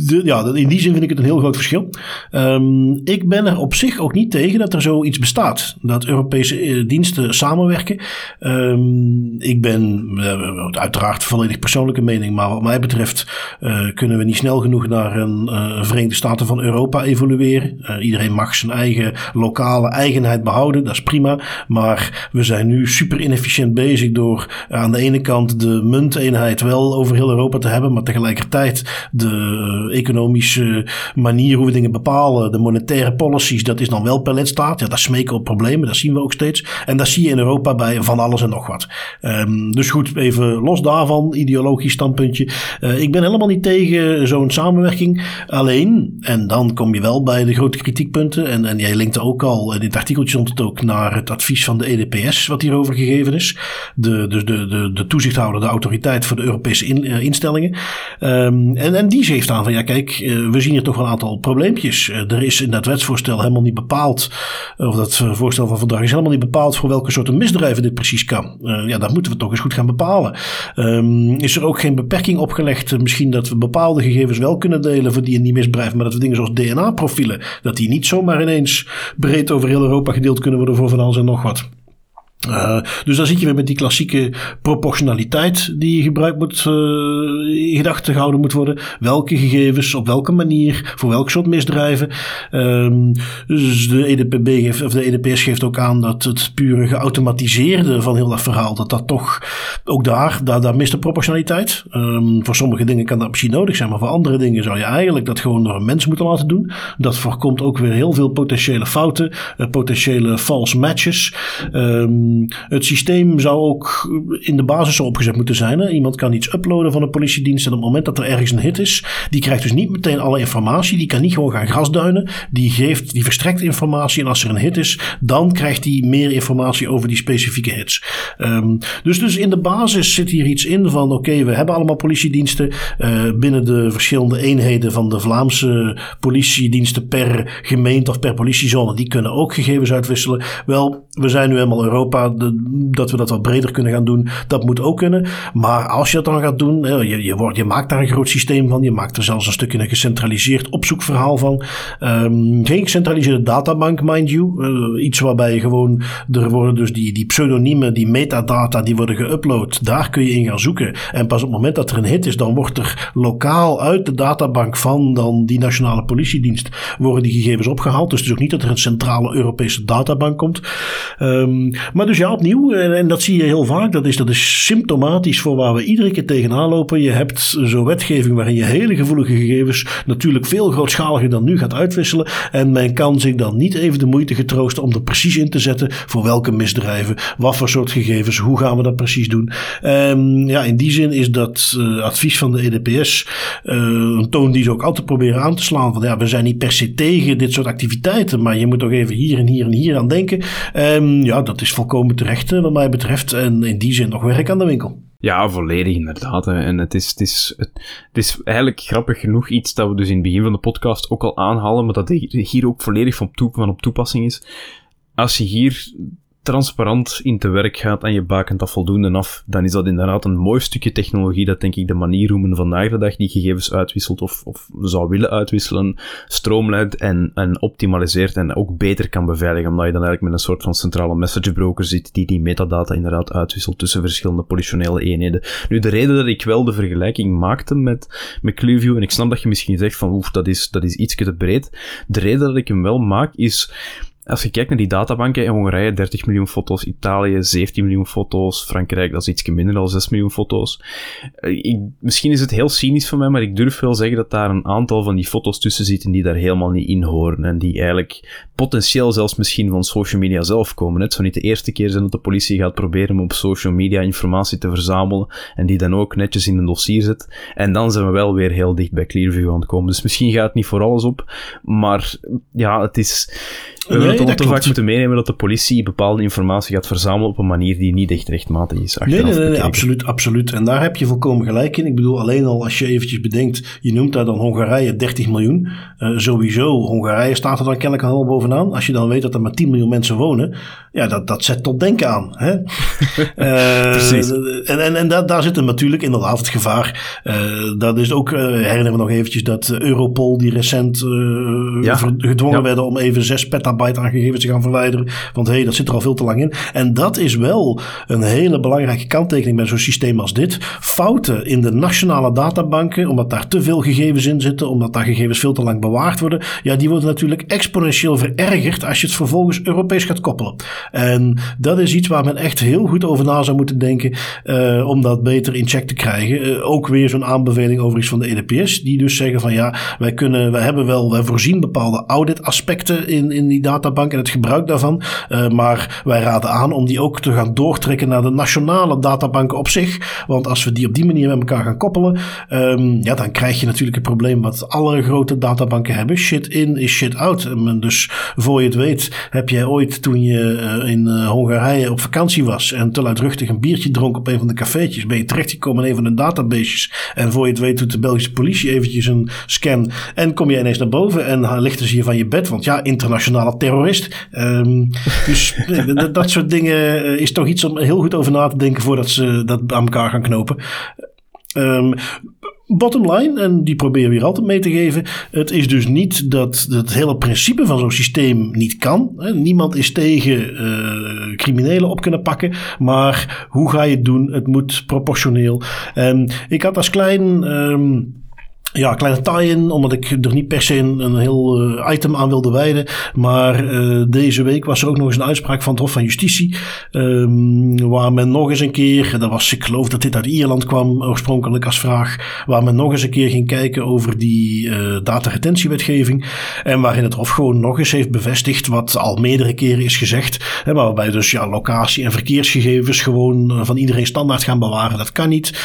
de, ja, in die zin vind ik het een heel groot verschil. Um, ik ben er op zich ook niet tegen dat er zoiets bestaat. Dat Europese eh, diensten samenwerken. Um, ik ben uh, uiteraard volledig persoonlijke mening maar wat mij betreft uh, kunnen we niet snel genoeg naar een uh, Verenigde Staten van Europa evolueren. Uh, iedereen mag zijn eigen lokale eigenheid behouden, dat is prima. Maar we zijn nu super inefficiënt bezig door aan de ene kant de munteenheid wel over heel Europa te hebben, maar tegelijkertijd de economische manier hoe we dingen bepalen, de monetaire policies, dat is dan wel per lidstaat. Ja, dat smeken op problemen, dat zien we ook steeds. En dat zie je in Europa bij van alles en nog wat. Um, dus goed, even los daarvan, ideologisch standpunt standpuntje. ik ben helemaal niet tegen zo'n samenwerking. Alleen, en dan kom je wel bij de grote kritiekpunten. En, en jij linkte ook al, in dit artikeltje stond ook naar het advies van de EDPS, wat hierover gegeven is. De, de, de, de, de toezichthouder, de autoriteit voor de Europese instellingen. Um, en, en die geeft aan van ja, kijk, we zien hier toch een aantal probleempjes. er is in dat wetsvoorstel helemaal niet bepaald, of dat voorstel van verdrag is helemaal niet bepaald voor welke soorten misdrijven dit precies kan. Ja, dat moeten we toch eens goed gaan bepalen. Um, is er ook geen beperking opgelegd? Misschien dat we bepaalde gegevens wel kunnen delen voor die en die misdrijven, maar dat we dingen zoals DNA-profielen, dat die niet zomaar ineens breed over heel Europa gedeeld kunnen worden voor van alles en nog wat. Uh, dus dan zit je weer met die klassieke proportionaliteit die gebruikt moet, uh, in gedachten gehouden moet worden. Welke gegevens, op welke manier, voor welk soort misdrijven. Um, dus de EDPB geeft, of de EDPS geeft ook aan dat het pure geautomatiseerde van heel dat verhaal, dat dat toch ook daar, daar, daar mist de proportionaliteit. Um, voor sommige dingen kan dat misschien nodig zijn, maar voor andere dingen zou je eigenlijk dat gewoon door een mens moeten laten doen. Dat voorkomt ook weer heel veel potentiële fouten, uh, potentiële false matches. Um, het systeem zou ook in de basis opgezet moeten zijn. Iemand kan iets uploaden van een politiedienst en op het moment dat er ergens een hit is, die krijgt dus niet meteen alle informatie. Die kan niet gewoon gaan grasduinen. Die geeft, die verstrekt informatie en als er een hit is, dan krijgt hij meer informatie over die specifieke hits. Um, dus, dus in de basis zit hier iets in van oké, we hebben allemaal politiediensten uh, binnen de verschillende eenheden van de Vlaamse politiediensten per gemeente of per politiezone. Die kunnen ook gegevens uitwisselen. Wel, we zijn nu helemaal Europa dat we dat wat breder kunnen gaan doen, dat moet ook kunnen. Maar als je dat dan gaat doen, je, je, wordt, je maakt daar een groot systeem van. Je maakt er zelfs een stukje een gecentraliseerd opzoekverhaal van. Um, geen gecentraliseerde databank, mind you. Uh, iets waarbij gewoon, er worden dus die, die pseudoniemen, die metadata, die worden geüpload. Daar kun je in gaan zoeken. En pas op het moment dat er een hit is, dan wordt er lokaal uit de databank van dan die nationale politiedienst, worden die gegevens opgehaald. Dus het is ook niet dat er een centrale Europese databank komt. Um, maar dus ja, opnieuw, en, dat zie je heel vaak, dat is, dat is symptomatisch voor waar we iedere keer tegenaan lopen. Je hebt zo'n wetgeving waarin je hele gevoelige gegevens natuurlijk veel grootschaliger dan nu gaat uitwisselen. En men kan zich dan niet even de moeite getroosten om er precies in te zetten voor welke misdrijven, wat voor soort gegevens, hoe gaan we dat precies doen. Um, ja, in die zin is dat uh, advies van de EDPS uh, een toon die ze ook altijd proberen aan te slaan. Van ja, we zijn niet per se tegen dit soort activiteiten, maar je moet toch even hier en hier en hier aan denken. Um, ja, dat is volkomen volkomen terecht wat mij betreft. En in die zin nog werk aan de winkel. Ja, volledig inderdaad. En het is, het, is, het, is eigenlijk grappig genoeg iets dat we dus in het begin van de podcast ook al aanhalen, maar dat hier ook volledig van, van op toepassing is. Als je hier transparant in te werk gaat en je bakent dat voldoende af, dan is dat inderdaad een mooi stukje technologie dat denk ik de manier hoe men vandaag de dag die gegevens uitwisselt of, of zou willen uitwisselen, stroomleidt en, en optimaliseert en ook beter kan beveiligen, omdat je dan eigenlijk met een soort van centrale message broker zit die die metadata inderdaad uitwisselt tussen verschillende politionele eenheden. Nu, de reden dat ik wel de vergelijking maakte met, met en ik snap dat je misschien zegt van oef, dat is, dat is iets te breed, de reden dat ik hem wel maak is als je kijkt naar die databanken in Hongarije, 30 miljoen foto's, Italië 17 miljoen foto's, Frankrijk dat is iets minder dan 6 miljoen foto's. Eh, misschien is het heel cynisch van mij, maar ik durf wel zeggen dat daar een aantal van die foto's tussen zitten die daar helemaal niet in horen en die eigenlijk potentieel zelfs misschien van social media zelf komen. Het zou niet de eerste keer zijn dat de politie gaat proberen om op social media informatie te verzamelen en die dan ook netjes in een dossier zet. En dan zijn we wel weer heel dicht bij Clearview aan het komen. Dus misschien gaat het niet voor alles op, maar ja, het is nee, het te vaak moeten meenemen dat de politie bepaalde informatie gaat verzamelen op een manier die niet echt rechtmatig is. Nee, nee, nee, absoluut, absoluut. En daar heb je volkomen gelijk in. Ik bedoel, alleen al als je eventjes bedenkt, je noemt daar dan Hongarije 30 miljoen. Uh, sowieso, Hongarije staat er dan kennelijk al bovenaan. Als je dan weet dat er maar 10 miljoen mensen wonen, ja, dat, dat zet tot denken aan. Hè? uh, Precies. En, en, en daar, daar zit er natuurlijk inderdaad het gevaar. Uh, dat is ook, herinneren we nog eventjes dat Europol, die recent ja. gedwongen ja. werden om even 6 petabyte byte aan gegevens te gaan verwijderen. Want hé, hey, dat zit er al veel te lang in. En dat is wel een hele belangrijke kanttekening bij zo'n systeem als dit. Fouten in de nationale databanken, omdat daar te veel gegevens in zitten, omdat daar gegevens veel te lang bewaard worden. Ja, die worden natuurlijk exponentieel verergerd als je het vervolgens Europees gaat koppelen. En dat is iets waar men echt heel goed over na zou moeten denken uh, om dat beter in check te krijgen. Uh, ook weer zo'n aanbeveling overigens van de EDPS, die dus zeggen van ja, wij kunnen, wij hebben wel, wij voorzien bepaalde audit aspecten in, in die databank en het gebruik daarvan. Uh, maar wij raden aan om die ook te gaan doortrekken naar de nationale databanken op zich. Want als we die op die manier met elkaar gaan koppelen, um, ja, dan krijg je natuurlijk het probleem wat alle grote databanken hebben. Shit in is shit out. En dus voor je het weet, heb jij ooit toen je uh, in uh, Hongarije op vakantie was en te luidruchtig een biertje dronk op een van de cafeetjes, ben je terechtgekomen in een van de databases. En voor je het weet doet de Belgische politie eventjes een scan en kom je ineens naar boven en lichten ze je van je bed. Want ja, internationale terrorist. Um, dus dat soort dingen eh, is toch iets om heel goed over na te denken voordat ze dat aan elkaar gaan knopen. Um, Bottom line, en die proberen we hier altijd mee te geven. Het is dus niet dat het hele principe van zo'n systeem niet kan. Niemand is tegen uh, criminelen op kunnen pakken. Maar hoe ga je het doen? Het moet proportioneel. En ik had als klein. Um, ja, kleine tie-in, omdat ik er niet per se een, een heel uh, item aan wilde wijden. Maar uh, deze week was er ook nog eens een uitspraak van het Hof van Justitie. Um, waar men nog eens een keer, dat was, ik geloof dat dit uit Ierland kwam oorspronkelijk als vraag. Waar men nog eens een keer ging kijken over die uh, dataretentiewetgeving. En waarin het Hof gewoon nog eens heeft bevestigd wat al meerdere keren is gezegd. Hè, waarbij dus ja, locatie- en verkeersgegevens gewoon van iedereen standaard gaan bewaren. Dat kan niet.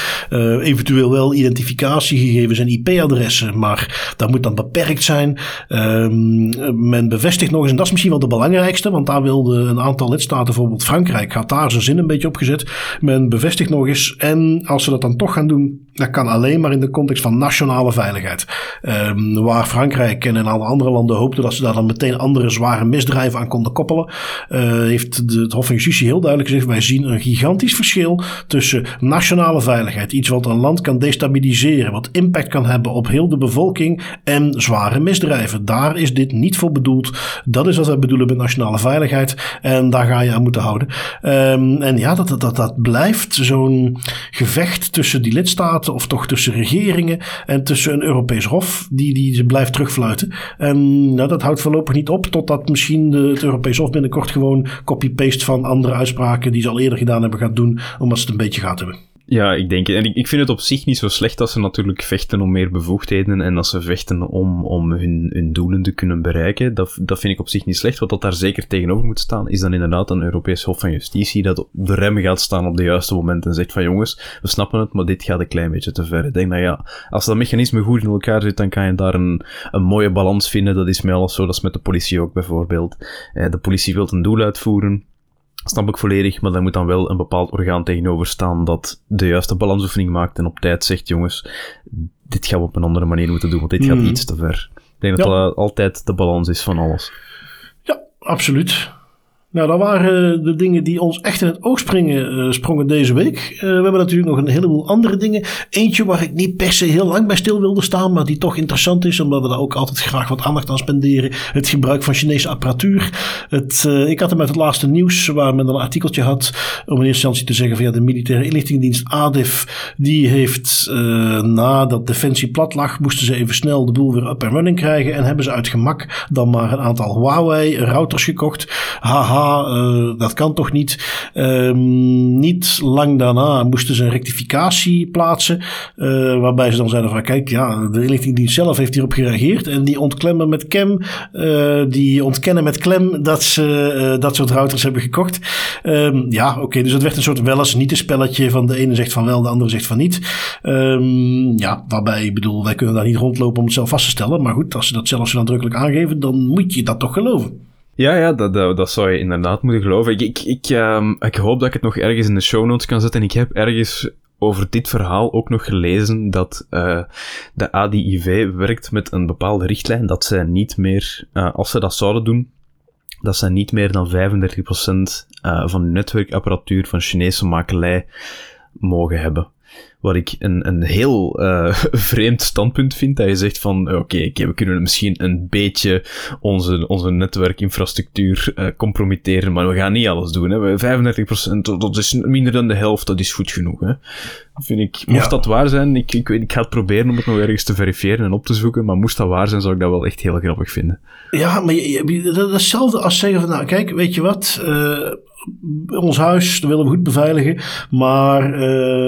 eventueel wel identificatiegegevens en IP adressen maar dat moet dan beperkt zijn. Um, men bevestigt nog eens, en dat is misschien wel de belangrijkste, want daar wilde een aantal lidstaten, bijvoorbeeld Frankrijk, had daar zijn zin een beetje op gezet. Men bevestigt nog eens, en als ze dat dan toch gaan doen, dat kan alleen maar in de context van nationale veiligheid. Um, waar Frankrijk en een aantal andere landen hoopten dat ze daar dan meteen andere zware misdrijven aan konden koppelen, uh, heeft de, het Hof van Justitie heel duidelijk gezegd: wij zien een gigantisch verschil tussen nationale veiligheid, iets wat een land kan destabiliseren, wat impact kan hebben op heel de bevolking en zware misdrijven. Daar is dit niet voor bedoeld. Dat is wat we bedoelen met nationale veiligheid en daar ga je aan moeten houden. Um, en ja, dat, dat, dat blijft zo'n gevecht tussen die lidstaten of toch tussen regeringen en tussen een Europees Hof, die, die blijft terugfluiten. En nou, dat houdt voorlopig niet op, totdat misschien het Europees Hof binnenkort gewoon copy-paste van andere uitspraken die ze al eerder gedaan hebben gaat doen, omdat ze het een beetje gaat hebben. Ja, ik denk En ik, ik vind het op zich niet zo slecht dat ze natuurlijk vechten om meer bevoegdheden en dat ze vechten om, om hun, hun doelen te kunnen bereiken. Dat, dat vind ik op zich niet slecht. Wat dat daar zeker tegenover moet staan, is dan inderdaad een Europees Hof van Justitie dat op de rem gaat staan op de juiste moment en zegt van jongens, we snappen het, maar dit gaat een klein beetje te ver. Ik denk dat ja, als dat mechanisme goed in elkaar zit, dan kan je daar een, een mooie balans vinden. Dat is met alles zo, dat is met de politie ook bijvoorbeeld. Eh, de politie wil een doel uitvoeren Snap ik volledig, maar daar moet dan wel een bepaald orgaan tegenover staan dat de juiste balansoefening maakt en op tijd zegt, jongens, dit gaan we op een andere manier moeten doen, want dit gaat hmm. iets te ver. Ik denk dat dat altijd de balans is van alles. Ja, absoluut. Nou, dat waren de dingen die ons echt in het oog springen, uh, sprongen deze week. Uh, we hebben natuurlijk nog een heleboel andere dingen. Eentje waar ik niet per se heel lang bij stil wilde staan, maar die toch interessant is, omdat we daar ook altijd graag wat aandacht aan spenderen. Het gebruik van Chinese apparatuur. Het, uh, ik had hem uit het laatste nieuws, waar men een artikeltje had, om in eerste instantie te zeggen van ja, de militaire inlichtingendienst ADIF, die heeft na dat Defensie plat lag, moesten ze even snel de boel weer up en running krijgen en hebben ze uit gemak dan maar een aantal Huawei routers gekocht. Haha uh, dat kan toch niet. Um, niet lang daarna moesten ze een rectificatie plaatsen. Uh, waarbij ze dan zeiden van kijk, ja, de inlichtingendienst zelf heeft hierop gereageerd. En die ontklemmen met Kem, uh, die ontkennen met klem dat ze dat soort routers hebben gekocht. Um, ja, oké, dus het werd een soort wel eens niet een spelletje van de ene zegt van wel, de andere zegt van niet. Um, ja, waarbij, ik bedoel, wij kunnen daar niet rondlopen om het zelf vast te stellen. Maar goed, als ze dat zelf zo nadrukkelijk aangeven, dan moet je dat toch geloven. Ja, ja dat, dat, zou je inderdaad moeten geloven. Ik, ik, ik, um, ik hoop dat ik het nog ergens in de show notes kan zetten. En ik heb ergens over dit verhaal ook nog gelezen dat uh, de ADIV werkt met een bepaalde richtlijn dat zij niet meer, uh, als ze dat zouden doen, dat zij niet meer dan 35% uh, van de netwerkapparatuur van Chinese makelij mogen hebben. Wat ik een, een heel uh, vreemd standpunt vind. Dat je zegt van, oké, okay, okay, we kunnen misschien een beetje onze, onze netwerkinfrastructuur uh, compromitteren, maar we gaan niet alles doen. Hè. 35%, dat is minder dan de helft, dat is goed genoeg. Hè. Vind ik, moest dat waar zijn, ik, ik, ik ga het proberen om het nog ergens te verifiëren en op te zoeken, maar moest dat waar zijn, zou ik dat wel echt heel grappig vinden. Ja, maar je, je, dat is hetzelfde als zeggen van, nou kijk, weet je wat, uh, ons huis, dat willen we goed beveiligen. Maar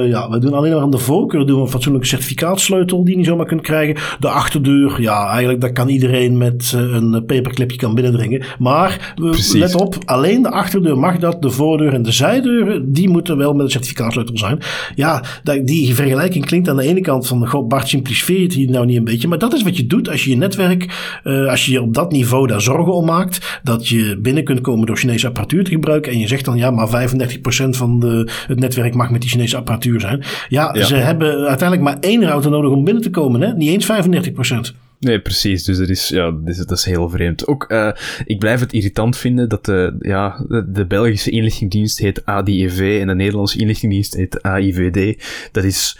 ja, we doen alleen maar aan de voorkeur doen we een fatsoenlijke certificaatsleutel die je niet zomaar kunt krijgen. De achterdeur, ja, eigenlijk dat kan iedereen met uh, een paperclipje kan binnendringen. Maar let op, alleen de achterdeur mag dat. De voordeur en de zijdeuren, die moeten wel met een certificaatsleutel zijn. Ja, die vergelijking klinkt aan de ene kant van, god, Bart simplifieert het hier nou niet een beetje. Maar dat is wat je doet als je je netwerk, uh, als je je op dat niveau daar zorgen om maakt. Dat je binnen kunt komen door Chinese apparatuur te gebruiken. En je zegt dan, ja, maar 35% van de, het netwerk mag met die Chinese apparatuur zijn. Ja, ze hebben uiteindelijk maar één router nodig om binnen te komen, hè? niet eens 35%. Nee, precies. Dus dat is, ja, dat is, dat is heel vreemd. Ook, uh, ik blijf het irritant vinden dat de, ja, de, de Belgische inlichtingendienst heet ADIV en de Nederlandse inlichtingendienst heet AIVD. Dat is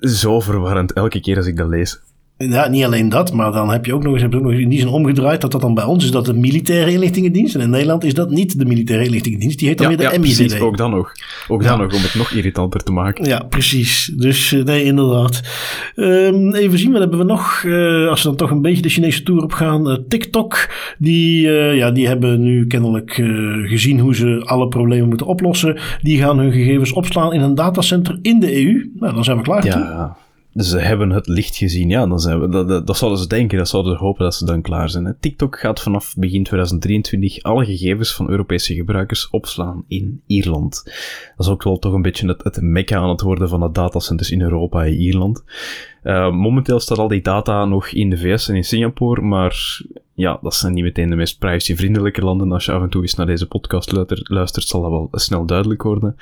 zo verwarrend elke keer als ik dat lees. Ja, niet alleen dat, maar dan heb je ook nog eens, heb ook nog in die zin omgedraaid dat dat dan bij ons is dat de militaire inlichtingendienst. En in Nederland is dat niet de militaire inlichtingendienst, die heet dan weer de ja, MIVD. Precies, ook dan nog. Ook dan nog, om het nog irritanter te maken. Ja, precies. Dus uh, nee, inderdaad. Um, even zien, wat hebben we nog? Uh, als we dan toch een beetje de Chinese tour op gaan. Uh, TikTok, die, ja, die hebben nu kennelijk gezien hoe ze alle problemen moeten oplossen. Die gaan hun gegevens opslaan in een datacenter in de EU. Nou, dan zijn we klaar. Ja ze hebben het licht gezien. Ja, dan zijn we, dat, dat, zouden ze denken. Dat zouden ze hopen dat ze dan klaar zijn. Hè. TikTok gaat vanaf begin 2023 alle gegevens van Europese gebruikers opslaan in Ierland. Dat is ook wel toch een beetje het, het mekka aan het worden van de datacenters in Europa en Ierland. Uh, momenteel staat al die data nog in de VS en in Singapore, maar ja, dat zijn niet meteen de meest privacyvriendelijke landen. Als je af en toe eens naar deze podcast luistert, zal dat wel snel duidelijk worden.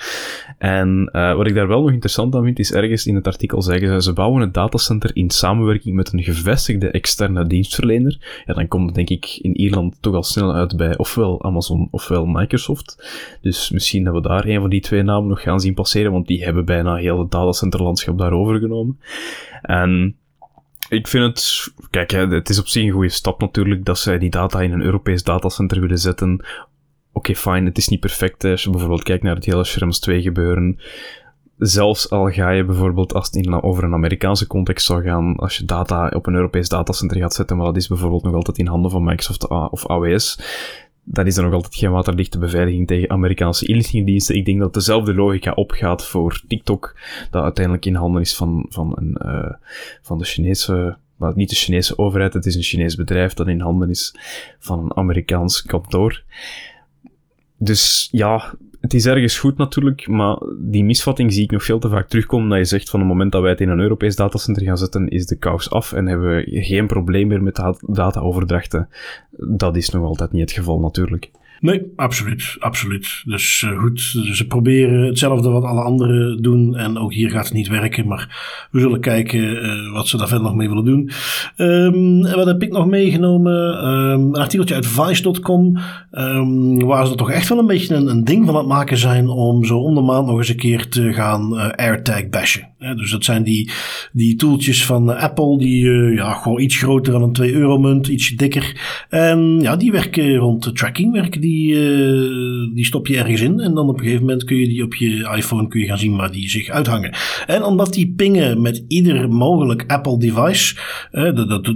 En uh, wat ik daar wel nog interessant aan vind, is ergens in het artikel zeggen ze, ze bouwen een datacenter in samenwerking met een gevestigde externe dienstverlener. Ja, dan komt het denk ik in Ierland toch al snel uit bij ofwel Amazon ofwel Microsoft. Dus misschien dat we daar een van die twee namen nog gaan zien passeren, want die hebben bijna heel het datacenterlandschap daar overgenomen. En ik vind het, kijk, het is op zich een goede stap natuurlijk dat zij die data in een Europees datacenter willen zetten. Oké, okay, fijn, het is niet perfect. Als je bijvoorbeeld kijkt naar het hele Schrems 2 gebeuren. Zelfs al ga je bijvoorbeeld, als het in, over een Amerikaanse context zou gaan, als je data op een Europees datacenter gaat zetten, maar dat is bijvoorbeeld nog altijd in handen van Microsoft of AWS, dan is er nog altijd geen waterdichte beveiliging tegen Amerikaanse inlichtingendiensten. Ik denk dat dezelfde logica opgaat voor TikTok, dat uiteindelijk in handen is van, van, een, uh, van de Chinese, maar niet de Chinese overheid, het is een Chinees bedrijf dat in handen is van een Amerikaans kantoor. Dus ja, het is ergens goed natuurlijk, maar die misvatting zie ik nog veel te vaak terugkomen. Dat je zegt van het moment dat wij het in een Europees datacenter gaan zetten, is de kous af en hebben we geen probleem meer met dataoverdrachten. Dat is nog altijd niet het geval natuurlijk. Nee, absoluut. absoluut. Dus uh, goed, ze proberen hetzelfde wat alle anderen doen. En ook hier gaat het niet werken. Maar we zullen kijken uh, wat ze daar verder nog mee willen doen. Um, wat heb ik nog meegenomen? Um, een artikeltje uit Vice.com. Ehm, waar ze toch echt wel een beetje een, een, ding van het maken zijn. Om zo om de maand nog eens een keer te gaan uh, AirTag bashen. Dus dat zijn die, die tooltjes van Apple. Die ja, gewoon iets groter dan een 2 euro munt. Ietsje dikker. En ja, die werken rond tracking. Werken die, uh, die stop je ergens in. En dan op een gegeven moment kun je die op je iPhone kun je gaan zien waar die zich uithangen. En omdat die pingen met ieder mogelijk Apple device. Dat, dat,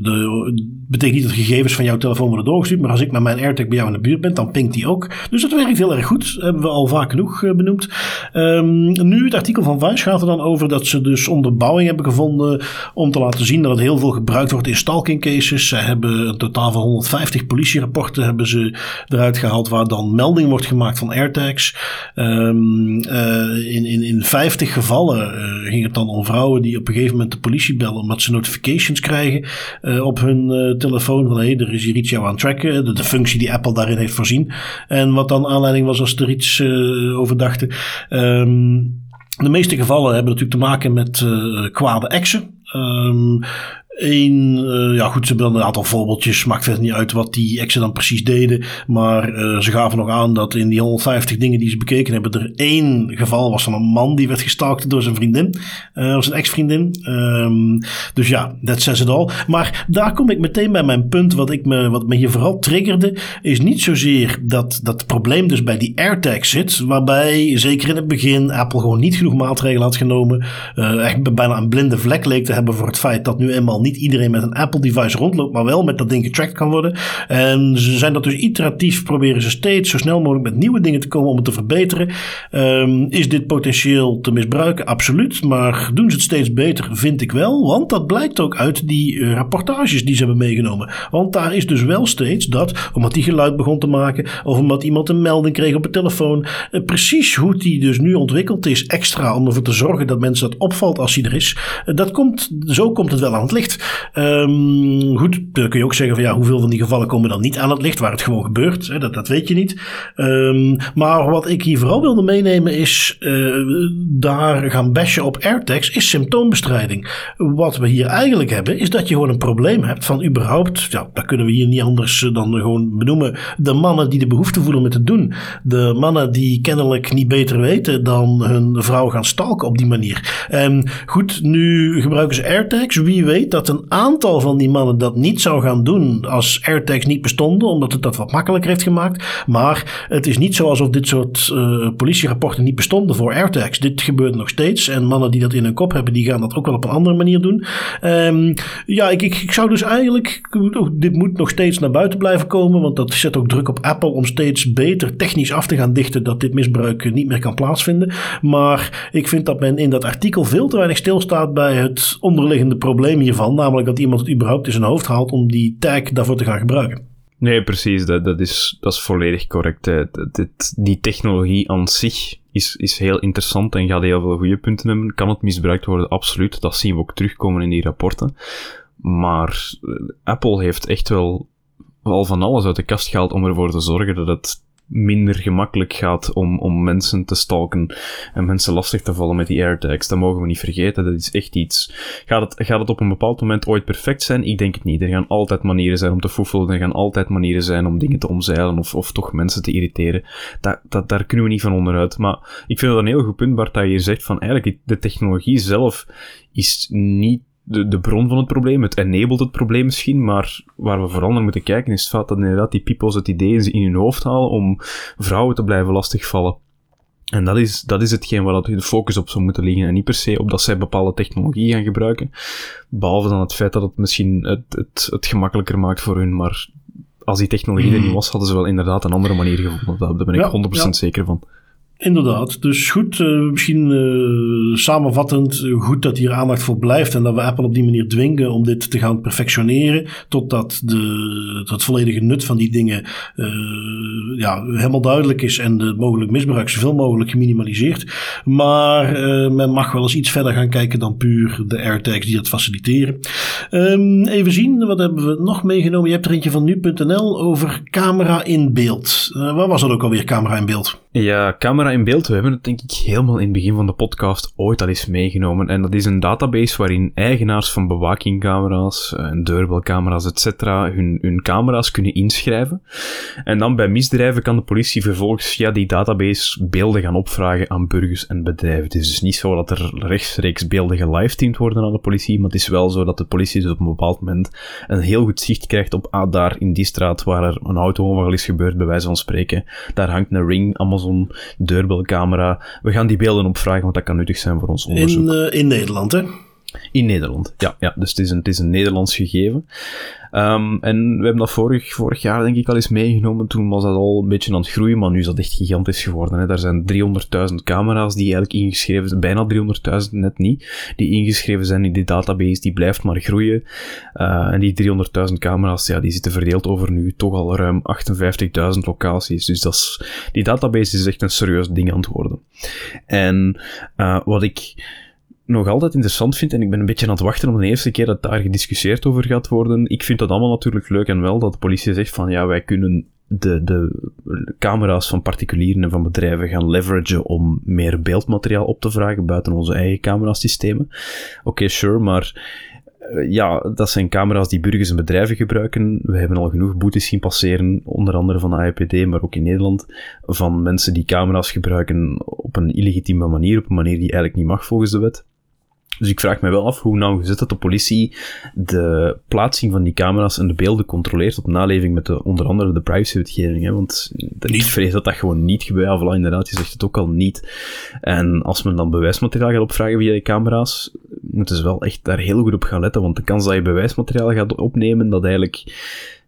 betekent niet dat gegevens van jouw telefoon worden doorgestuurd. Maar als ik met mijn AirTag bij jou in de buurt ben, dan pingt die ook. Dus dat werkt heel erg goed. Hebben we al vaak genoeg benoemd. Um, nu, het artikel van Vice gaat er dan over dat ze dus onderbouwing hebben gevonden. Om te laten zien dat het heel veel gebruikt wordt in stalking cases. Ze hebben een totaal van 150 politierapporten hebben ze eruit gehaald waar dan melding wordt gemaakt van AirTags. Um, uh, in, in, in 50 gevallen uh, ging het dan om vrouwen die op een gegeven moment de politie bellen omdat ze notifications krijgen uh, op hun telefoon van hé, hey, er is hier iets jou aan tracken. De, de, functie die Apple daarin heeft voorzien. En wat dan aanleiding was als er iets over dachten. Um, de meeste gevallen hebben natuurlijk te maken met kwade exen. Um, Eén, uh, ja goed, ze hebben een aantal voorbeeldjes. Maakt verder niet uit wat die exen dan precies deden. Maar uh, ze gaven nog aan dat in die 150 dingen die ze bekeken hebben, er één geval was van een man die werd gestalkt door zijn vriendin. Uh, of zijn ex-vriendin. Um, dus ja, dat says it all. Maar daar kom ik meteen bij mijn punt. Wat, ik me, wat me hier vooral triggerde, is niet zozeer dat dat probleem dus bij die AirTag zit. Waarbij, zeker in het begin, Apple gewoon niet genoeg maatregelen had genomen. echt bijna een blinde vlek leek te hebben hebben voor het feit dat nu eenmaal niet iedereen met een Apple-device rondloopt, maar wel met dat ding getracked kan worden. En ze zijn dat dus iteratief, proberen ze steeds zo snel mogelijk met nieuwe dingen te komen om het te verbeteren. Um, is dit potentieel te misbruiken? Absoluut. Maar doen ze het steeds beter? Vind ik wel. Want dat blijkt ook uit die uh, rapportages die ze hebben meegenomen. Want daar is dus wel steeds dat, omdat die geluid begon te maken, of omdat iemand een melding kreeg op de telefoon, uh, precies hoe die dus nu ontwikkeld is, extra om ervoor te zorgen dat mensen dat opvalt als hij er is. Uh, dat komt, zo komt het wel aan het licht. Um, goed, dan kun je ook zeggen van ja, hoeveel van die gevallen komen dan niet aan het licht, waar het gewoon gebeurt. Hè? Dat, dat weet je niet. Um, maar wat ik hier vooral wilde meenemen is daar gaan bashen op AirTags is symptoombestrijding. Wat we hier eigenlijk hebben is dat je gewoon een probleem hebt van überhaupt, ja, dat kunnen we hier niet anders dan gewoon benoemen, de mannen die de behoefte voelen met het doen. De mannen die kennelijk niet beter weten dan hun vrouw gaan stalken op die manier. En goed, nu gebruiken ze AirTags. Wie weet dat een aantal van die mannen dat niet zou gaan doen als AirTags niet bestonden, omdat het dat wat makkelijker heeft gemaakt. Maar het is niet zo alsof dit soort uh, politierapporten niet bestonden voor AirTags. Dit gebeurt nog steeds. En mannen die dat in hun kop hebben, die gaan dat ook wel op een andere manier doen. Um, ja, ik, ik, ik, zou dus eigenlijk. Dit moet nog steeds naar buiten blijven komen. Want dat zet ook druk op Apple om steeds beter technisch af te gaan dichten. Dat dit misbruik niet meer kan plaatsvinden. Maar ik vind dat men in dat artikel veel te weinig stilstaat bij het onderliggende probleem hiervan. Namelijk dat iemand het überhaupt in zijn hoofd haalt om die tag daarvoor te gaan gebruiken. Nee, precies. Dat, dat, is, dat is volledig correct. Dat, die technologie aan zich is, is heel interessant en gaat heel veel goede punten hebben. Kan het misbruikt worden? Absoluut. Dat zien we ook terugkomen in die rapporten. Maar eh, Apple heeft echt wel al van alles uit de kast gehaald om ervoor te zorgen dat het minder gemakkelijk gaat om, om mensen te stalken en mensen lastig te vallen met die AirTags. Dat mogen we niet vergeten. Dat is echt iets. Gaat het, gaat het op een bepaald moment ooit perfect zijn? Ik denk het niet. Er gaan altijd manieren zijn om te foefelen. Er gaan altijd manieren zijn om dingen te omzeilen of, of toch mensen te irriteren. Dat, dat, daar kunnen we niet van onderuit. Maar ik vind het een heel goed punt, Bart, dat je zegt van eigenlijk de technologie zelf is niet de, de bron van het probleem. Het enabled het probleem misschien, maar waar we vooral naar moeten kijken is het feit dat inderdaad die people's het idee in hun hoofd halen om vrouwen te blijven lastigvallen. En dat is, dat is hetgeen waar de focus op zou moeten liggen. En niet per se op dat zij bepaalde technologie gaan gebruiken. Behalve dan het feit dat het misschien het, het, het gemakkelijker maakt voor hun. Maar als die technologie er niet hmm. was, hadden ze wel inderdaad een andere manier gevonden. Daar ben ik 100% zeker van. Inderdaad, dus goed, uh, misschien uh, samenvattend, goed dat hier aandacht voor blijft en dat we Apple op die manier dwingen om dit te gaan perfectioneren, totdat de, het volledige nut van die dingen ja, helemaal duidelijk is en de mogelijk misbruik zoveel mogelijk geminimaliseerd. Maar men mag wel eens iets verder gaan kijken dan puur de AirTags die dat faciliteren. Um, even zien, wat hebben we nog meegenomen? Je hebt er eentje van nu.nl over camera in beeld. waar was dat ook alweer, camera in beeld? Ja, camera in beeld. We hebben het denk ik helemaal in het begin van de podcast ooit al eens meegenomen. En dat is een database waarin eigenaars van bewakingcamera's, eh, deurbelcamera's, etc. Hun, hun camera's kunnen inschrijven. En dan bij misdrijven kan de politie vervolgens via die database beelden gaan opvragen aan burgers en bedrijven. Het is dus niet zo dat er rechtstreeks beelden gelivestreamd worden aan de politie, maar het is wel zo dat de politie dus op een bepaald moment een heel goed zicht krijgt op, ah, daar in die straat waar er een auto-ongeval is gebeurd, bij wijze van spreken. Daar hangt een ring, Amazon, deurbelcamera. We gaan die beelden opvragen, want dat kan nuttig zijn voor ons onderzoek. In, uh, in Nederland, hè? In Nederland, ja. ja. Dus het is een, het is een Nederlands gegeven. Um, en we hebben dat vorig, jaar denk ik al eens meegenomen. Toen was dat al een beetje aan het groeien, maar nu is dat echt gigantisch geworden. Hè. Daar zijn 300.000 camera's die eigenlijk ingeschreven zijn. Bijna 300.000, net niet. Die ingeschreven zijn in die database. Die blijft maar groeien. Uh, en die 300.000 camera's, ja, die zitten verdeeld over nu toch al ruim 58.000 locaties. Dus dat is, die database is echt een serieus ding aan het worden. En uh, wat ik nog altijd interessant vind, en ik ben een beetje aan het wachten om de eerste keer dat daar gediscussieerd over gaat worden. Ik vind dat allemaal natuurlijk leuk en wel dat de politie zegt van ja, wij kunnen de, de camera's van particulieren en van bedrijven gaan leveragen om meer beeldmateriaal op te vragen buiten onze eigen camerasystemen. Oké, sure, maar eh, ja, dat zijn camera's die burgers en bedrijven gebruiken. We hebben al genoeg boetes zien passeren, onder andere van de AIPD, maar ook in Nederland, van mensen die camera's gebruiken op een illegitieme manier, op een manier die eigenlijk niet mag volgens de wet. Dus ik vraag me wel af hoe nauwgezet dat de politie de plaatsing van die camera's en de beelden controleert op naleving met de, onder andere de privacywetgeving. Want ik vrees dat dat gewoon niet gebeurt. Ja, voilà, inderdaad, je zegt het ook al niet. En als men dan bewijsmateriaal gaat opvragen via die camera's, moeten ze wel echt daar heel goed op gaan letten. Want de kans dat je bewijsmateriaal gaat opnemen dat eigenlijk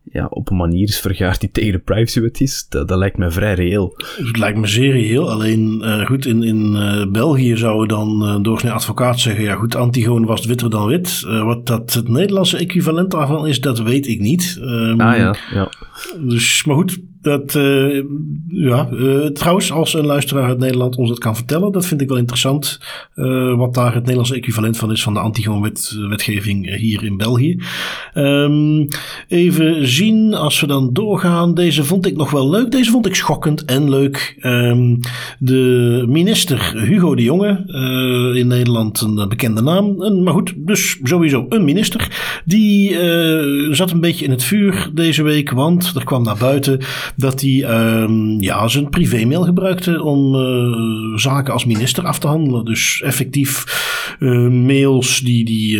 ja, op een manier is vergaard die tegen de privacywet is, dat, dat, lijkt me vrij reëel. Het lijkt me zeer reëel. Alleen, uh, goed, in, in uh, België zouden dan uh, doorsnee advocaat zeggen, ja goed, Antigone was witter dan wit. wat dat het Nederlandse equivalent daarvan is, dat weet ik niet. Um, ah ja, ja. Dus, maar goed, dat, uh, ja, uh, trouwens, als een luisteraar uit Nederland ons dat kan vertellen, dat vind ik wel interessant. Uh, wat daar het Nederlandse equivalent van is van de Antigoon-wetgeving hier in België. Um, even zien, als we dan doorgaan. Deze vond ik nog wel leuk. Deze vond ik schokkend en leuk. Um, de minister Hugo de Jonge, in Nederland een bekende naam. maar goed, dus sowieso een minister. Die zat een beetje in het vuur deze week, want er kwam naar buiten dat hij uh, ja, zijn privémail gebruikte om zaken als minister af te handelen. Dus effectief mails die, die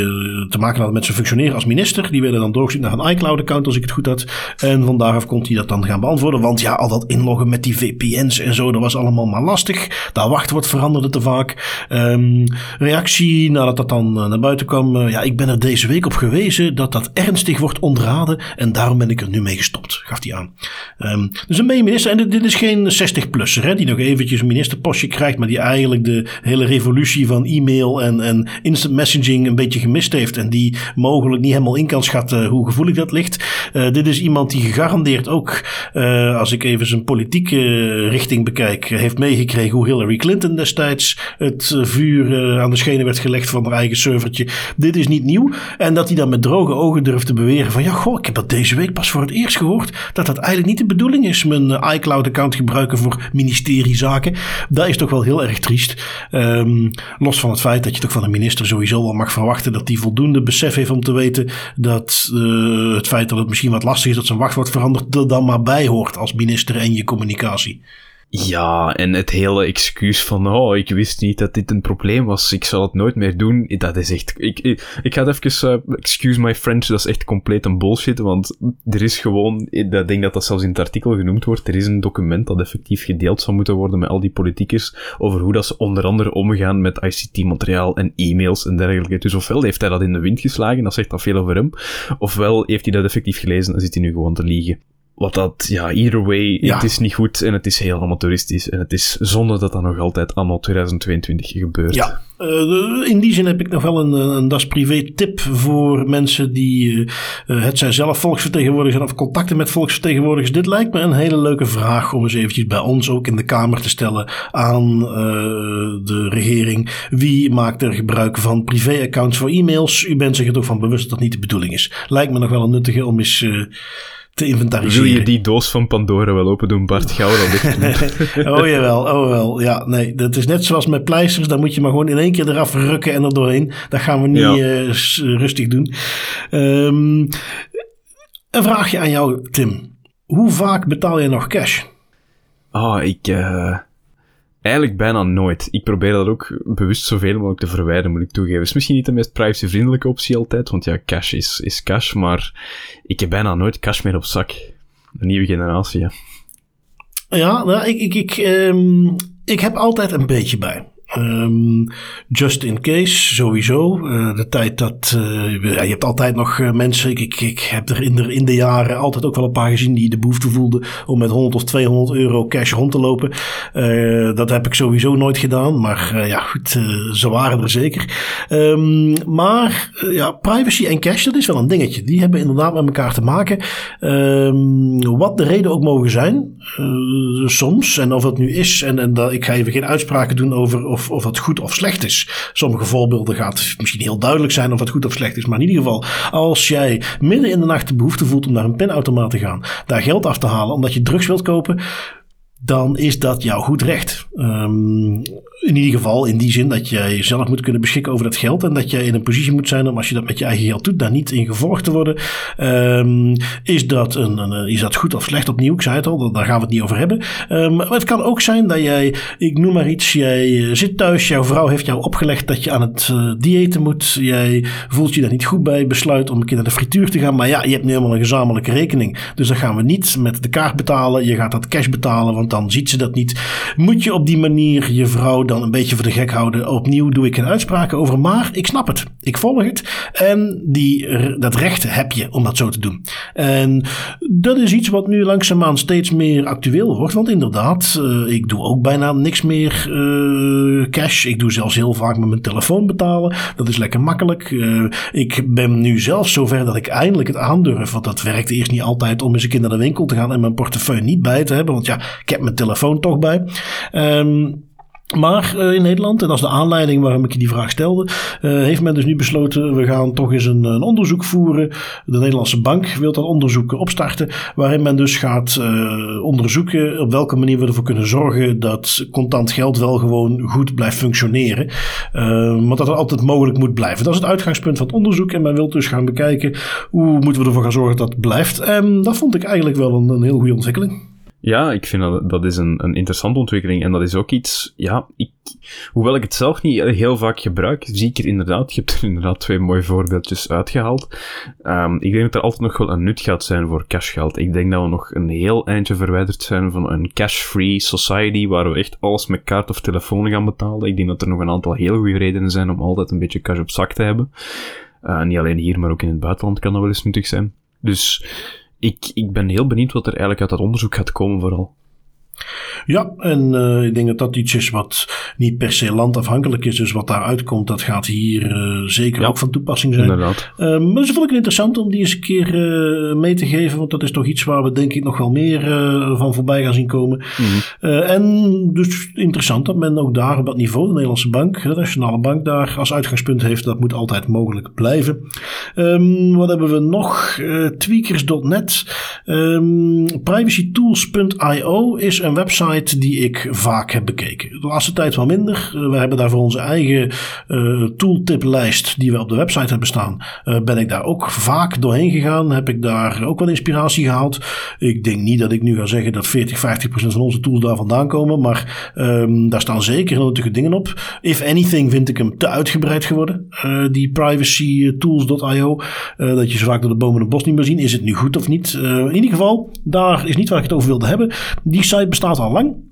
te maken hadden met zijn functioneren als minister. Die werden dan doorgezien naar een iCloud-account als ik het goed had. En van daaraf kon hij dat dan gaan beantwoorden. Want ja, al dat inloggen met die VPN's en zo, dat was allemaal maar lastig. Dat wachtwoord veranderde te vaak. Um, reactie nadat dat dan naar buiten kwam. ja, ik ben er deze week op gewezen dat dat ernstig wordt ontraden. En daarom ben ik er nu mee gestopt, gaf hij aan. Um, dus een minister, en dit, is geen 60-plusser die nog eventjes een ministerpostje krijgt, maar die eigenlijk de hele revolutie van e-mail en, en instant messaging een beetje gemist heeft en die mogelijk niet helemaal in kan schatten hoe gevoelig dat ligt. Dit is iemand die gegarandeerd ook, uh, als ik even zijn politieke richting bekijk, heeft meegekregen hoe Hillary Clinton destijds het vuur aan de schenen werd gelegd van haar eigen servertje. Dit is niet nieuw. En dat hij dan met droge ogen durft te beweren van ja, goh, ik heb dat deze week pas voor het eerst gehoord, dat dat eigenlijk niet de bedoeling is mijn eh, iCloud-account gebruiken voor ministeriezaken. Dat is toch wel heel erg triest. Um, los van het feit dat je toch van een minister sowieso wel mag verwachten dat hij voldoende besef heeft om te weten dat het feit dat het misschien wat lastig is dat zijn wachtwoord verandert, er dan maar bij hoort als minister en je communicatie. Ja, en het hele excuus van, oh, ik wist niet dat dit een probleem was, ik zal het nooit meer doen, dat is echt, ik, ik, ik ga het even, uh, excuse my French, dat is echt compleet een bullshit, want er is gewoon, ik denk dat dat zelfs in het artikel genoemd wordt, er is een document dat effectief gedeeld zou moeten worden met al die politiekers, over hoe dat ze onder andere omgaan met ICT-materiaal en e-mails en dergelijke. Dus ofwel heeft hij dat in de wind geslagen, dat zegt dat veel over hem, ofwel heeft hij dat effectief gelezen en zit hij nu gewoon te liegen. Wat dat, ja, either way, het is niet goed en het is heel amateuristisch. En het is zonde dat dat nog altijd allemaal 2022 gebeurt. Ja, uh, in die zin heb ik nog wel een, een Das Privé tip voor mensen die uh, het zijn zelf volksvertegenwoordigers zijn of contacten met volksvertegenwoordigers. Dit lijkt me een hele leuke vraag om eens eventjes bij ons ook in de Kamer te stellen aan uh, de regering. Wie maakt er gebruik van privéaccounts voor e-mails? U bent zich er toch van bewust dat dat niet de bedoeling is. Lijkt me nog wel een nuttige om eens te inventariseren. Wil je die doos van Pandora wel open doen, Bart? Gauw dan oh jawel, oh wel. Ja, nee, dat is net zoals met pleisters. Dan moet je maar gewoon in één keer eraf rukken en er doorheen. Dat gaan we niet uh, rustig doen. Um, een vraagje aan jou, Tim. Hoe vaak betaal je nog cash? Ah, oh, ik... Uh Eigenlijk bijna nooit. Ik probeer dat ook bewust zoveel mogelijk te verwijderen, moet ik toegeven. Het is misschien niet de meest privacyvriendelijke optie altijd, want ja, cash is, is cash, maar ik heb bijna nooit cash meer op zak. De nieuwe generatie, ja. Ja, nou, ik, ik, ik, um, ik heb altijd een beetje bij. Um, just in case, sowieso. Uh, de tijd dat. Uh, ja, je hebt altijd nog uh, mensen. Ik, ik, heb er in, de in de jaren altijd ook wel een paar gezien die de behoefte voelden om met 100 of 200 euro cash rond te lopen. dat heb ik sowieso nooit gedaan. Maar ja, goed, ze waren er zeker. Um, maar ja, privacy en cash, dat is wel een dingetje. Die hebben inderdaad met elkaar te maken. Um, wat de reden ook mogen zijn. soms, en of het nu is. En, en dat, ik ga even geen uitspraken doen over. Of of, of het goed of slecht is. Sommige voorbeelden gaat misschien heel duidelijk zijn of het goed of slecht is. Maar in ieder geval, als jij midden in de nacht de behoefte voelt om naar een pinautomaat te gaan, daar geld af te halen omdat je drugs wilt kopen dan is dat jouw goed recht. Um, in ieder geval in die zin dat jij zelf moet kunnen beschikken over dat geld. En dat jij in een positie moet zijn om als je dat met je eigen geld doet, daar niet in gevolgd te worden. Um, is, dat een, een, is dat goed of slecht opnieuw? Ik zei het al, daar gaan we het niet over hebben. Um, maar het kan ook zijn dat jij, ik noem maar iets, jij eh, zit thuis, jouw vrouw heeft jou opgelegd dat je aan het uh, diëten moet. Jij voelt je daar niet goed bij, besluit om een keer naar de frituur te gaan. Maar ja, je hebt nu helemaal een gezamenlijke rekening. Dus dan gaan we niet met de kaart betalen. Je gaat dat cash betalen, want dan ziet ze dat niet. Moet je op die manier je vrouw dan een beetje voor de gek houden. Opnieuw doe ik een uitspraak over, maar ik snap het. Ik volg het. En die, dat recht heb je om dat zo te doen. En dat is iets wat nu langzaamaan steeds meer actueel wordt. Want inderdaad, uh, ik doe ook bijna niks meer uh, cash. Ik doe zelfs heel vaak met mijn telefoon betalen. Dat is lekker makkelijk. Uh, ik ben nu zelfs zover dat ik eindelijk het aandurf. Want dat werkt eerst niet altijd om eens een keer naar de winkel te gaan en mijn portefeuille niet bij te hebben. Want ja, ik heb mijn telefoon toch bij. Um, maar uh, in Nederland, en dat is de aanleiding waarom ik je die vraag stelde, uh, heeft men dus nu besloten, we gaan toch eens een, een, onderzoek voeren. De Nederlandse Bank wil dat onderzoek opstarten, waarin men dus gaat uh, onderzoeken op welke manier we ervoor kunnen zorgen dat contant geld wel gewoon goed blijft functioneren. want dat het altijd mogelijk moet blijven. Dat is het uitgangspunt van het onderzoek en men wil dus gaan bekijken hoe moeten we ervoor gaan zorgen dat dat blijft. En dat vond ik eigenlijk wel een, een heel goede ontwikkeling. Ja, ik vind dat, dat is een, een interessante ontwikkeling. En dat is ook iets, ja, ik, hoewel ik het zelf niet heel vaak gebruik, zie ik er inderdaad, je hebt er inderdaad twee mooie voorbeeldjes uitgehaald. Um, ik denk dat er altijd nog wel een nut gaat zijn voor cashgeld. Ik denk dat we nog een heel eindje verwijderd zijn van een cash-free society, waar we echt alles met kaart of telefoon gaan betalen. Ik denk dat er nog een aantal heel goede redenen zijn om altijd een beetje cash op zak te hebben. Uh, niet alleen hier, maar ook in het buitenland kan dat wel eens nuttig zijn. Dus ik, ik ben heel benieuwd wat er eigenlijk uit dat onderzoek gaat komen vooral. Ja, en uh, ik denk dat dat iets is wat niet per se landafhankelijk is. Dus wat daaruit komt, dat gaat hier uh, zeker ook van toepassing zijn. Inderdaad. Uh, maar dat vond ik interessant om die eens een keer mee te geven. Want dat is toch iets waar we denk ik nog wel meer van voorbij gaan zien komen. Mm -hmm. en dus interessant dat men ook daar op dat niveau, de Nederlandse bank, de Nationale Bank, daar als uitgangspunt heeft. Dat moet altijd mogelijk blijven. Um, wat hebben we nog? tweakers.net. Um, privacytools.io is een website die ik vaak heb bekeken. De laatste tijd wel minder. Uh, we hebben daar voor onze eigen uh, tooltiplijst die we op de website hebben staan. Uh, ben ik daar ook vaak doorheen gegaan. Heb ik daar ook wel inspiratie gehaald. Ik denk niet dat ik nu ga zeggen dat 40, 50 procent van onze tools daar vandaan komen. Maar um, daar staan zeker nuttige dingen op. If anything vind ik hem te uitgebreid geworden. die privacytools.io. dat je zo vaak door de bomen en het bos niet meer zien. Is het nu goed of niet? in ieder geval, daar is niet waar ik het over wilde hebben. Die site bestaat 它还很。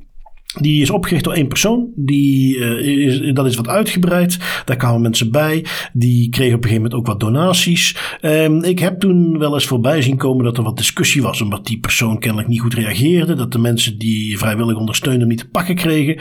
Die is opgericht door één persoon. Die, uh, is, dat is wat uitgebreid. Daar kwamen mensen bij. Die kregen op een gegeven moment ook wat donaties. Um, ik heb toen wel eens voorbij zien komen dat er wat discussie was. Omdat die persoon kennelijk niet goed reageerde. Dat de mensen die vrijwillig ondersteunden niet te pakken kregen.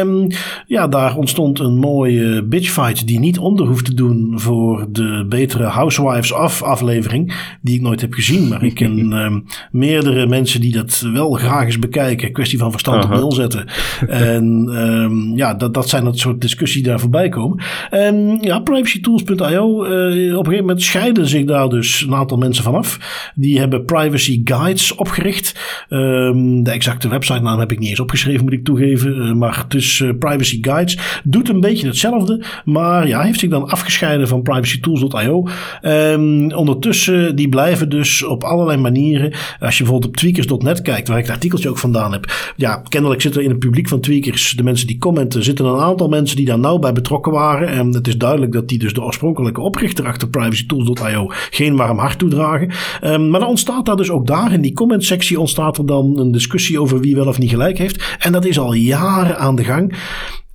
Um, ja, daar ontstond een mooie bitchfight die niet onder hoeft te doen voor de betere Housewives af aflevering. Die ik nooit heb gezien. Maar ik ken um, meerdere mensen die dat wel graag eens bekijken. Kwestie van verstand op nul zetten en um, ja, dat, dat zijn dat soort discussies die daar voorbij komen. En ja, privacytools.io, uh, op een gegeven moment scheiden zich daar dus een aantal mensen vanaf. Die hebben privacy guides opgericht. Um, de exacte website naam heb ik niet eens opgeschreven, moet ik toegeven. Uh, maar dus privacy guides doet een beetje hetzelfde. Maar ja, heeft zich dan afgescheiden van privacytools.io. Um, ondertussen, die blijven dus op allerlei manieren. Als je bijvoorbeeld op tweakers.net kijkt, waar ik het artikeltje ook vandaan heb. Ja, kennelijk zit er in een publiek van tweakers, de mensen die commenten, zitten een aantal mensen die daar nauw bij betrokken waren. En het is duidelijk dat die dus de oorspronkelijke oprichter achter privacytools.io geen warm hart toedragen. Um, maar dan ontstaat daar dus ook daar in die comment-sectie ontstaat er dan een discussie over wie wel of niet gelijk heeft. En dat is al jaren aan de gang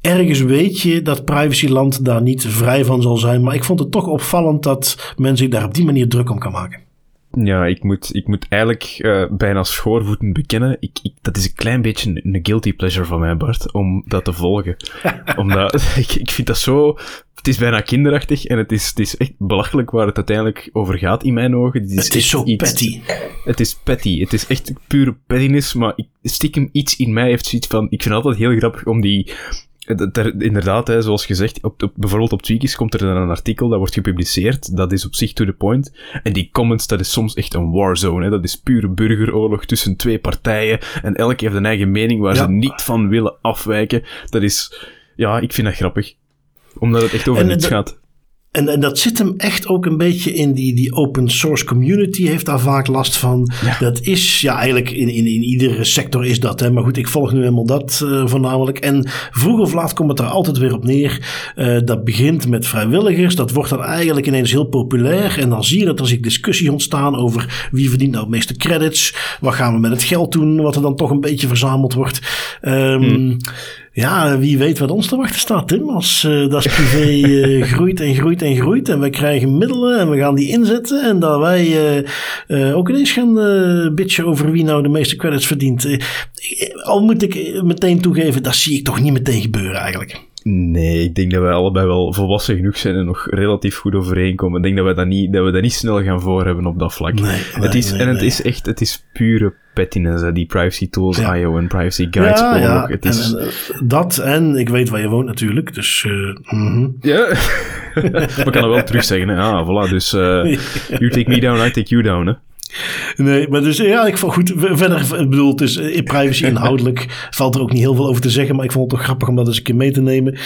ergens weet je dat privacyland daar niet vrij van zal zijn. Maar ik vond het toch opvallend dat men zich daar op die manier druk om kan maken. Ja, ik moet, ik moet eigenlijk uh, bijna schoorvoeten bekennen. Ik, ik, dat is een klein beetje een, guilty pleasure van mij, Bart, om dat te volgen. Omdat ik, ik vind dat zo. Het is bijna kinderachtig en het is, het is echt belachelijk waar het uiteindelijk over gaat in mijn ogen. Het is, het is zo iets, petty. Het is petty. Het is echt pure pettiness, maar ik, stiekem iets in mij heeft zoiets van. Ik vind het altijd heel grappig om die inderdaad, hè, zoals gezegd, op, op, bijvoorbeeld op Tweakers komt er dan een artikel, dat wordt gepubliceerd, dat is op zich to the point. En die comments, dat is soms echt een warzone. Hè. Dat is pure burgeroorlog tussen twee partijen. En elk heeft een eigen mening waar ze niet van willen afwijken. Dat is, ja, ik vind dat grappig. Omdat het echt over niets gaat. En, en dat zit hem echt ook een beetje in die, die open source community, heeft daar vaak last van. Dat is, ja, eigenlijk in, in, in iedere sector is dat. Hè. Maar goed, ik volg nu helemaal dat uh, voornamelijk. En vroeg of laat komt het er altijd weer op neer. Uh, dat begint met vrijwilligers. Dat wordt dan eigenlijk ineens heel populair. En dan zie je dat er zich discussie ontstaan over wie verdient nou het meeste credits. Wat gaan we met het geld doen, wat er dan toch een beetje verzameld wordt. Um, ja, wie weet wat ons te wachten staat, Tim. Als uh, dat privé uh, groeit en groeit en groeit. En we krijgen middelen en we gaan die inzetten. En dat wij uh, ook ineens gaan bitchen over wie nou de meeste credits verdient. al moet ik meteen toegeven, dat zie ik toch niet meteen gebeuren eigenlijk. Nee, ik denk dat wij allebei wel volwassen genoeg zijn en nog relatief goed overeenkomen. Ik denk dat we dat niet, dat we dat niet snel gaan voor hebben op dat vlak. Nee, het is, en het is echt, het is pure pettiness, hè, die privacy tools, ja. IO en privacy guides. Ja, ja. Het is... En, en, dat en ik weet waar je woont natuurlijk, dus... Uh, mm -hmm. Ja, we kunnen wel terug zeggen, hè. Ah, voilà, dus uh, you take me down, I take you down, hè. Nee, maar dus ja, ik vond goed. Verder, ik bedoel, het is in privacy inhoudelijk valt er ook niet heel veel over te zeggen. Maar ik vond het toch grappig om dat eens een keer mee te nemen.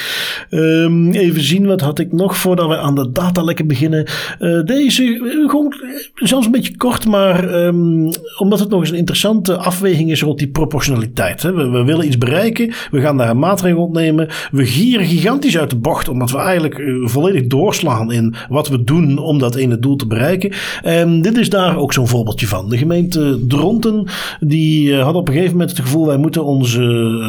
Um, even zien, wat had ik nog voordat we aan de data lekker beginnen. Uh, deze, uh, gewoon zelfs een beetje kort, maar um, omdat het nog eens een interessante afweging is rond die proportionaliteit. Hè. We, we, willen iets bereiken, we gaan daar een maatregel ontnemen. We gieren gigantisch uit de bocht, omdat we eigenlijk uh, volledig doorslaan in wat we doen om dat ene doel te bereiken. En dit is daar ook zo'n van. De gemeente Dronten die uh, had op een gegeven moment het gevoel wij moeten onze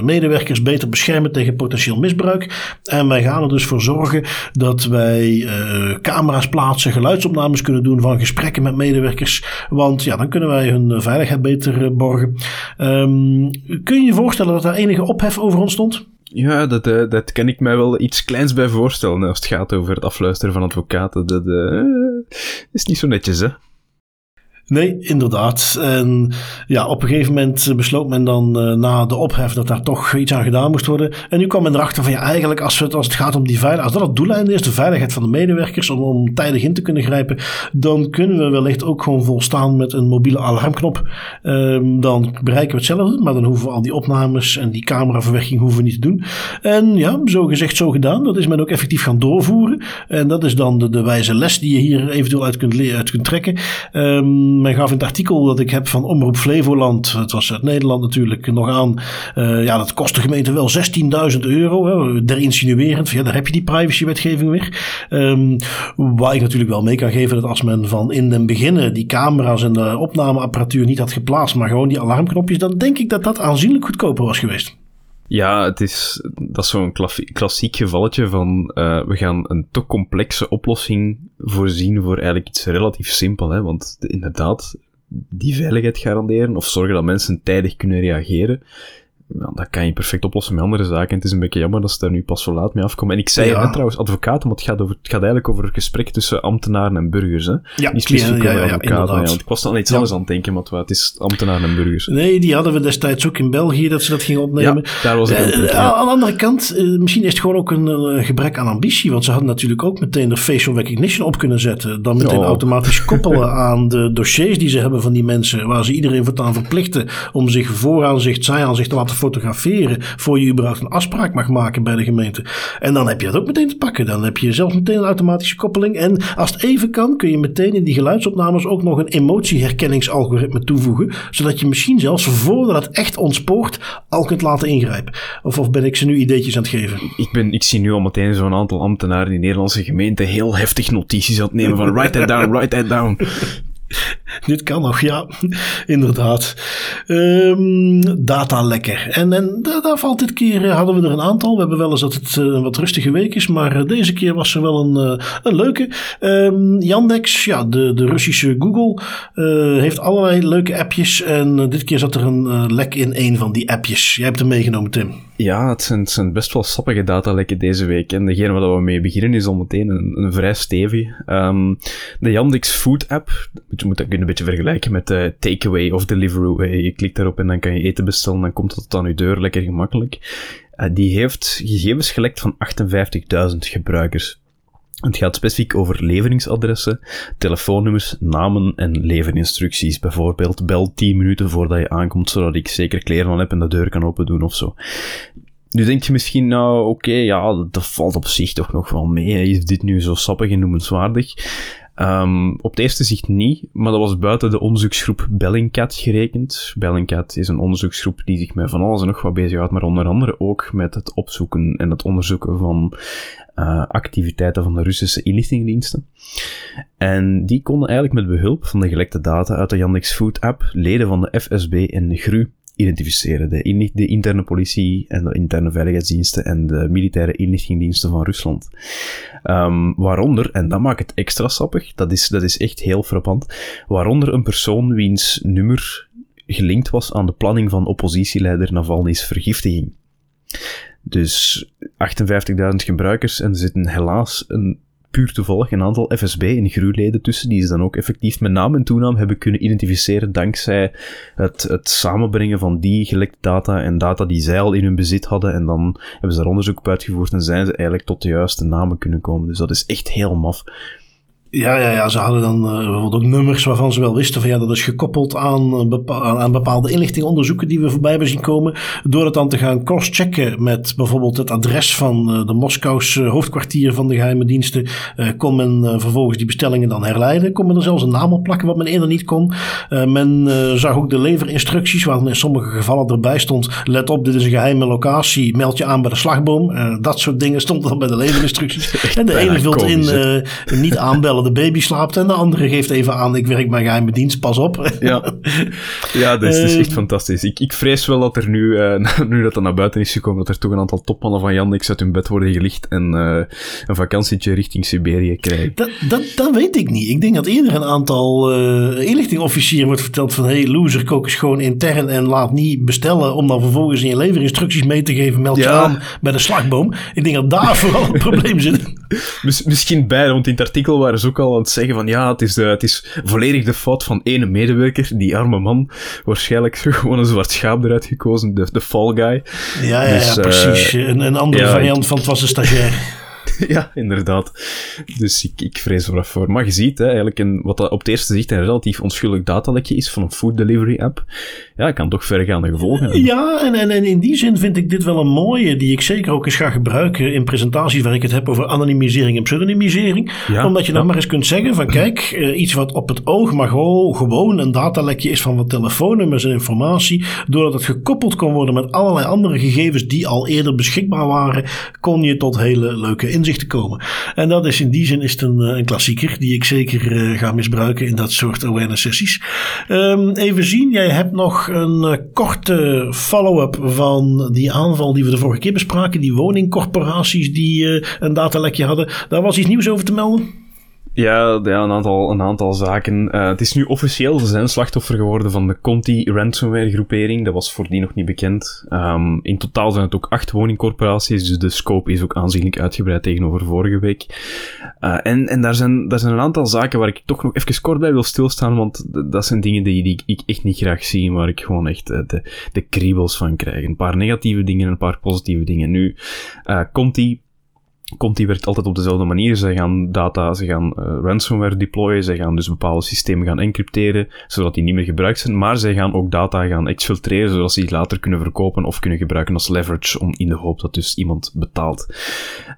medewerkers beter beschermen tegen potentieel misbruik. En wij gaan er dus voor zorgen dat wij uh, camera's plaatsen, geluidsopnames kunnen doen van gesprekken met medewerkers. Want ja, dan kunnen wij hun veiligheid beter uh, borgen. Um, kun je je voorstellen dat daar enige ophef over ontstond? Ja, dat, dat kan ik mij wel iets kleins bij voorstellen als het gaat over het afluisteren van advocaten. Dat is niet zo netjes, hè? Nee, inderdaad. En ja, op een gegeven moment besloot men dan uh, na de ophef dat daar toch iets aan gedaan moest worden. En nu kwam men erachter van ja, eigenlijk als, het, als het gaat om die veiligheid, als dat het doeleinde is, de veiligheid van de medewerkers, om, om tijdig in te kunnen grijpen, dan kunnen we wellicht ook gewoon volstaan met een mobiele alarmknop. Um, dan bereiken we hetzelfde, maar dan hoeven we al die opnames en die cameraverwerking hoeven we niet te doen. En ja, zo gezegd, zo gedaan. Dat is men ook effectief gaan doorvoeren. En dat is dan de, de wijze les die je hier eventueel uit kunt, uit kunt trekken. Um, men gaf in het artikel dat ik heb van Omroep Flevoland, het was uit Nederland natuurlijk, nog aan. Uh, ja, dat kost de gemeente wel 16.000 euro. Hè, der insinuerend, ja, daar heb je die privacywetgeving weer. Um, waar ik natuurlijk wel mee kan geven dat als men van in den beginnen die camera's en de opnameapparatuur niet had geplaatst, maar gewoon die alarmknopjes, dan denk ik dat dat aanzienlijk goedkoper was geweest. Ja, het is, dat is zo'n klassiek gevalletje van uh, we gaan een te complexe oplossing voorzien voor eigenlijk iets relatief simpel. Hè? Want de, inderdaad, die veiligheid garanderen of zorgen dat mensen tijdig kunnen reageren, ja, dat kan je perfect oplossen met andere zaken. En het is een beetje jammer dat ze daar nu pas zo laat mee afkomen. En ik zei ja. net trouwens advocaten, maar het gaat, over, het gaat eigenlijk over een gesprek tussen ambtenaren en burgers. Hè? Ja, Niet specifiek ja, ja, ja, advocaten. Ja, want ik was dan iets anders aan het denken, maar het is ambtenaren en burgers. Nee, die hadden we destijds ook in België, dat ze dat gingen opnemen. Ja, daar was het. Uh, aan de andere kant, uh, misschien is het gewoon ook een uh, gebrek aan ambitie. Want ze hadden natuurlijk ook meteen de facial recognition op kunnen zetten. Dan meteen oh. automatisch koppelen aan de dossiers die ze hebben van die mensen. Waar ze iedereen voortaan verplichten om zich vooraanzicht, zijaanzicht te laten fotograferen voor je überhaupt een afspraak mag maken bij de gemeente. En dan heb je dat ook meteen te pakken. Dan heb je zelfs meteen een automatische koppeling. En als het even kan, kun je meteen in die geluidsopnames ook nog een emotieherkenningsalgoritme toevoegen. Zodat je misschien zelfs voordat het echt ontspoort al kunt laten ingrijpen. Of, of ben ik ze nu ideetjes aan het geven? Ik, ben, ik zie nu al meteen zo'n aantal ambtenaren in de Nederlandse gemeente heel heftig notities aan het nemen van write that down, write that down. Dit kan nog, ja, inderdaad. Um, data lekker. En, en daar valt dit keer, eh, hadden we er een aantal. We hebben wel eens dat het uh, een wat rustige week is, maar uh, deze keer was er wel een, een leuke. Um, Yandex, ja, de, de Russische Google, heeft allerlei leuke appjes. En dit keer zat er een lek in een van die appjes. Jij hebt hem meegenomen, Tim. Ja, het zijn, best wel sappige datalekken deze week. En degene waar we mee beginnen is al meteen een, vrij stevig. Um, de Yandex Food App, je moet dat een beetje vergelijken met de Takeaway of Deliveroo. Je klikt daarop en dan kan je eten bestellen, dan komt het aan je deur, lekker gemakkelijk. die heeft gegevens gelekt van 58.000 gebruikers. Het gaat specifiek over leveringsadressen, telefoonnummers, namen en leverinstructies. Bijvoorbeeld, bel 10 minuten voordat je aankomt, zodat ik zeker kleren aan heb en de deur kan open doen of zo. Nu denk je misschien, nou oké, ja, dat valt op zich toch nog wel mee. Is dit nu zo sappig en noemenswaardig? Um, op het eerste zicht niet, maar dat was buiten de onderzoeksgroep Bellingcat gerekend. Bellingcat is een onderzoeksgroep die zich met van alles en nog wat bezighoudt, maar onder andere ook met het opzoeken en het onderzoeken van uh, activiteiten van de Russische inlichtingendiensten. En die konden eigenlijk met behulp van de gelekte data uit de Yandex Food app leden van de FSB en de GRU identificeren. De, de, interne politie en de interne veiligheidsdiensten en de militaire inlichtingendiensten van Rusland. Um, waaronder, en dat maakt het extra sappig, dat is, dat is echt heel frappant, waaronder een persoon wiens nummer gelinkt was aan de planning van oppositieleider Navalny's vergiftiging. Dus 58.000 gebruikers en er zitten helaas een puur toevallig een aantal FSB- en GRU-leden tussen, die ze dan ook effectief met naam en toenaam hebben kunnen identificeren dankzij het, het samenbrengen van die gelekte data en data die zij al in hun bezit hadden. En dan hebben ze daar onderzoek op uitgevoerd en zijn ze eigenlijk tot de juiste namen kunnen komen. Dus dat is echt heel maf. Ja, ja, ja, ze hadden dan uh, bijvoorbeeld ook nummers waarvan ze wel wisten van ja, dat is gekoppeld aan, aan bepaalde inlichtingonderzoeken die we voorbij hebben zien komen. Door het dan te gaan cross-checken met bijvoorbeeld het adres van uh, de Moskouse hoofdkwartier van de geheime diensten, uh, kon men vervolgens die bestellingen dan herleiden. Kon men er zelfs een naam op plakken wat men eerder niet kon. men zag ook de leverinstructies, waar in sommige gevallen erbij stond, let op, dit is een geheime locatie, meld je aan bij de slagboom. dat soort dingen stond dan bij de leverinstructies. en de ene vult in niet aanbellen de baby slaapt en de andere geeft even aan, ik werk mijn geheime dienst, pas op. Ja, ja dat is, dus echt fantastisch. Ik, ik vrees wel dat er nu, uh, nu dat dat naar buiten is gekomen, dat er toch een aantal topmannen van Yandex uit hun bed worden gelicht en uh, een vakantietje richting Siberië krijgen. Dat, dat, dat weet ik niet. Ik denk dat eerder een aantal uh, inlichtingofficieren wordt verteld van, hey loser, kook eens gewoon intern en laat niet bestellen om dan vervolgens in je leverinstructies mee te geven, meld je aan bij de slagboom. Ik denk dat daar vooral het probleem zit. misschien bij, want in het artikel waren ze ook al aan het zeggen van ja, het is, de, het is volledig de fout van ene medewerker, die arme man, waarschijnlijk gewoon een zwart schaap eruit gekozen, de, de fall guy. Ja, ja, dus, ja precies. Uh, een, een andere variant van het was een stagiair. ja, inderdaad. Dus ik, ik vrees er voor. Maar je ziet, hè, eigenlijk een, wat dat op het eerste zicht een relatief onschuldig datalekje is van een food delivery app, ja, kan toch verregaande gevolgen hebben. Ja, en, en, en in die zin vind ik dit wel een mooie, die ik zeker ook eens ga gebruiken in presentaties waar ik het heb over anonimisering en pseudonymisering. Omdat je dan maar eens kunt zeggen van kijk, eh, iets wat op het oog maar gewoon, gewoon een datalekje is van wat telefoonnummers en informatie, doordat het gekoppeld kon worden met allerlei andere gegevens die al eerder beschikbaar waren, kon je tot hele leuke inzichten te komen. En dat is in die zin is een, eh, een klassieker die ik zeker uh, ga misbruiken in dat soort awareness sessies. Um, even zien, jij hebt nog een uh, korte follow-up van die aanval die we de vorige keer bespraken. Die woningcorporaties die een datalekje hadden. Daar was iets nieuws over te melden? Ja, een, aantal, een aantal zaken. Uh, het is nu officieel, ze zijn slachtoffer geworden van de Conti ransomware groepering. Dat was voordien nog niet bekend. Um, in totaal zijn het ook acht woningcorporaties, dus de scope is ook aanzienlijk uitgebreid tegenover vorige week. Uh, en en daar, zijn, daar zijn een aantal zaken waar ik toch nog even kort bij wil stilstaan, want dat zijn dingen die, die ik echt niet graag zie, waar ik gewoon echt uh, de, de kriebels van krijg. Een paar negatieve dingen en een paar positieve dingen. Nu, Conti Conti werkt altijd op dezelfde manier. Ze gaan data, ze gaan uh, ransomware deployen, ze gaan dus bepaalde systemen gaan encrypteren, zodat die niet meer gebruikt zijn, maar zij gaan ook data gaan exfiltreren, zodat ze die later kunnen verkopen of kunnen gebruiken als leverage, om in de hoop dat dus iemand betaalt.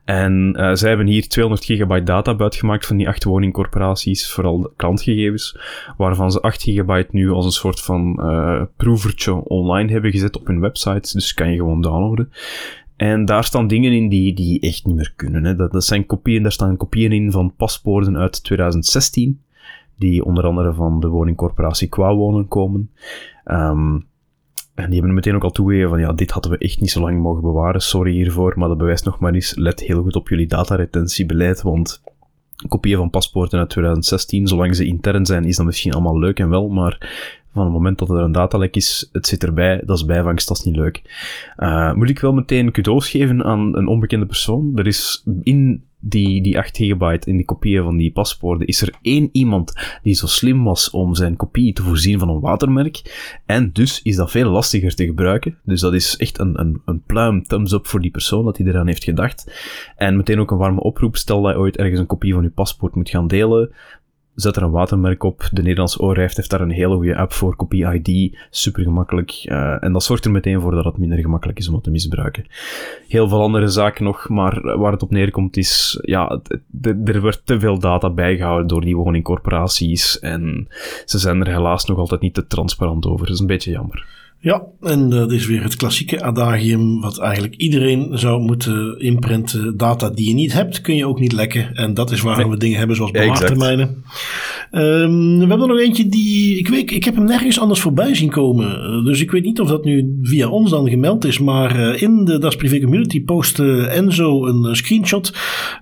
En uh, zij hebben hier 200 gigabyte data buitgemaakt van die acht woningcorporaties, vooral klantgegevens, waarvan ze 8 gigabyte nu als een soort van uh, proevertje online hebben gezet op hun website, dus kan je gewoon downloaden. En daar staan dingen in die, die echt niet meer kunnen. Hè. Dat, dat zijn kopieën, daar staan kopieën in van paspoorten uit 2016, die onder andere van de woningcorporatie Qua Wonen komen. Um, en die hebben meteen ook al toegegeven van ja, dit hadden we echt niet zo lang mogen bewaren. Sorry hiervoor, maar dat bewijst nog maar eens. Let heel goed op jullie dataretentiebeleid, want kopieën van paspoorten uit 2016, zolang ze intern zijn, is dat misschien allemaal leuk en wel, maar van het moment dat er een datalek is, het zit erbij, dat is bijvangst, dat is niet leuk. Uh, moet ik wel meteen cadeaus geven aan een onbekende persoon? Er is in die, die 8 gigabyte in die kopieën van die paspoorten, is er één iemand die zo slim was om zijn kopie te voorzien van een watermerk. En dus is dat veel lastiger te gebruiken. Dus dat is echt een, een, een pluim, thumbs up voor die persoon dat hij eraan heeft gedacht. En meteen ook een warme oproep. Stel dat je ooit ergens een kopie van je paspoort moet gaan delen zet er een watermerk op. De Nederlandse overheid heeft daar een hele goede app voor, Kopie ID, super gemakkelijk. Uh, en dat zorgt er meteen voor dat het minder gemakkelijk is om het te misbruiken. Heel veel andere zaken nog, maar waar het op neerkomt is, ja, er wordt te veel data bijgehouden door die woningcorporaties en ze zijn er helaas nog altijd niet te transparant over. Dat is een beetje jammer. Ja, en dat is weer het klassieke adagium wat eigenlijk iedereen zou moeten imprinten. Data die je niet hebt, kun je ook niet lekken. En dat is waarom we dingen hebben zoals bewaartermijnen. Um, we hebben nog eentje die, ik weet, ik heb hem nergens anders voorbij zien komen. Dus ik weet niet of dat nu via ons dan gemeld is. Maar eh, in de Das Privé Community postte Enzo een eh, screenshot.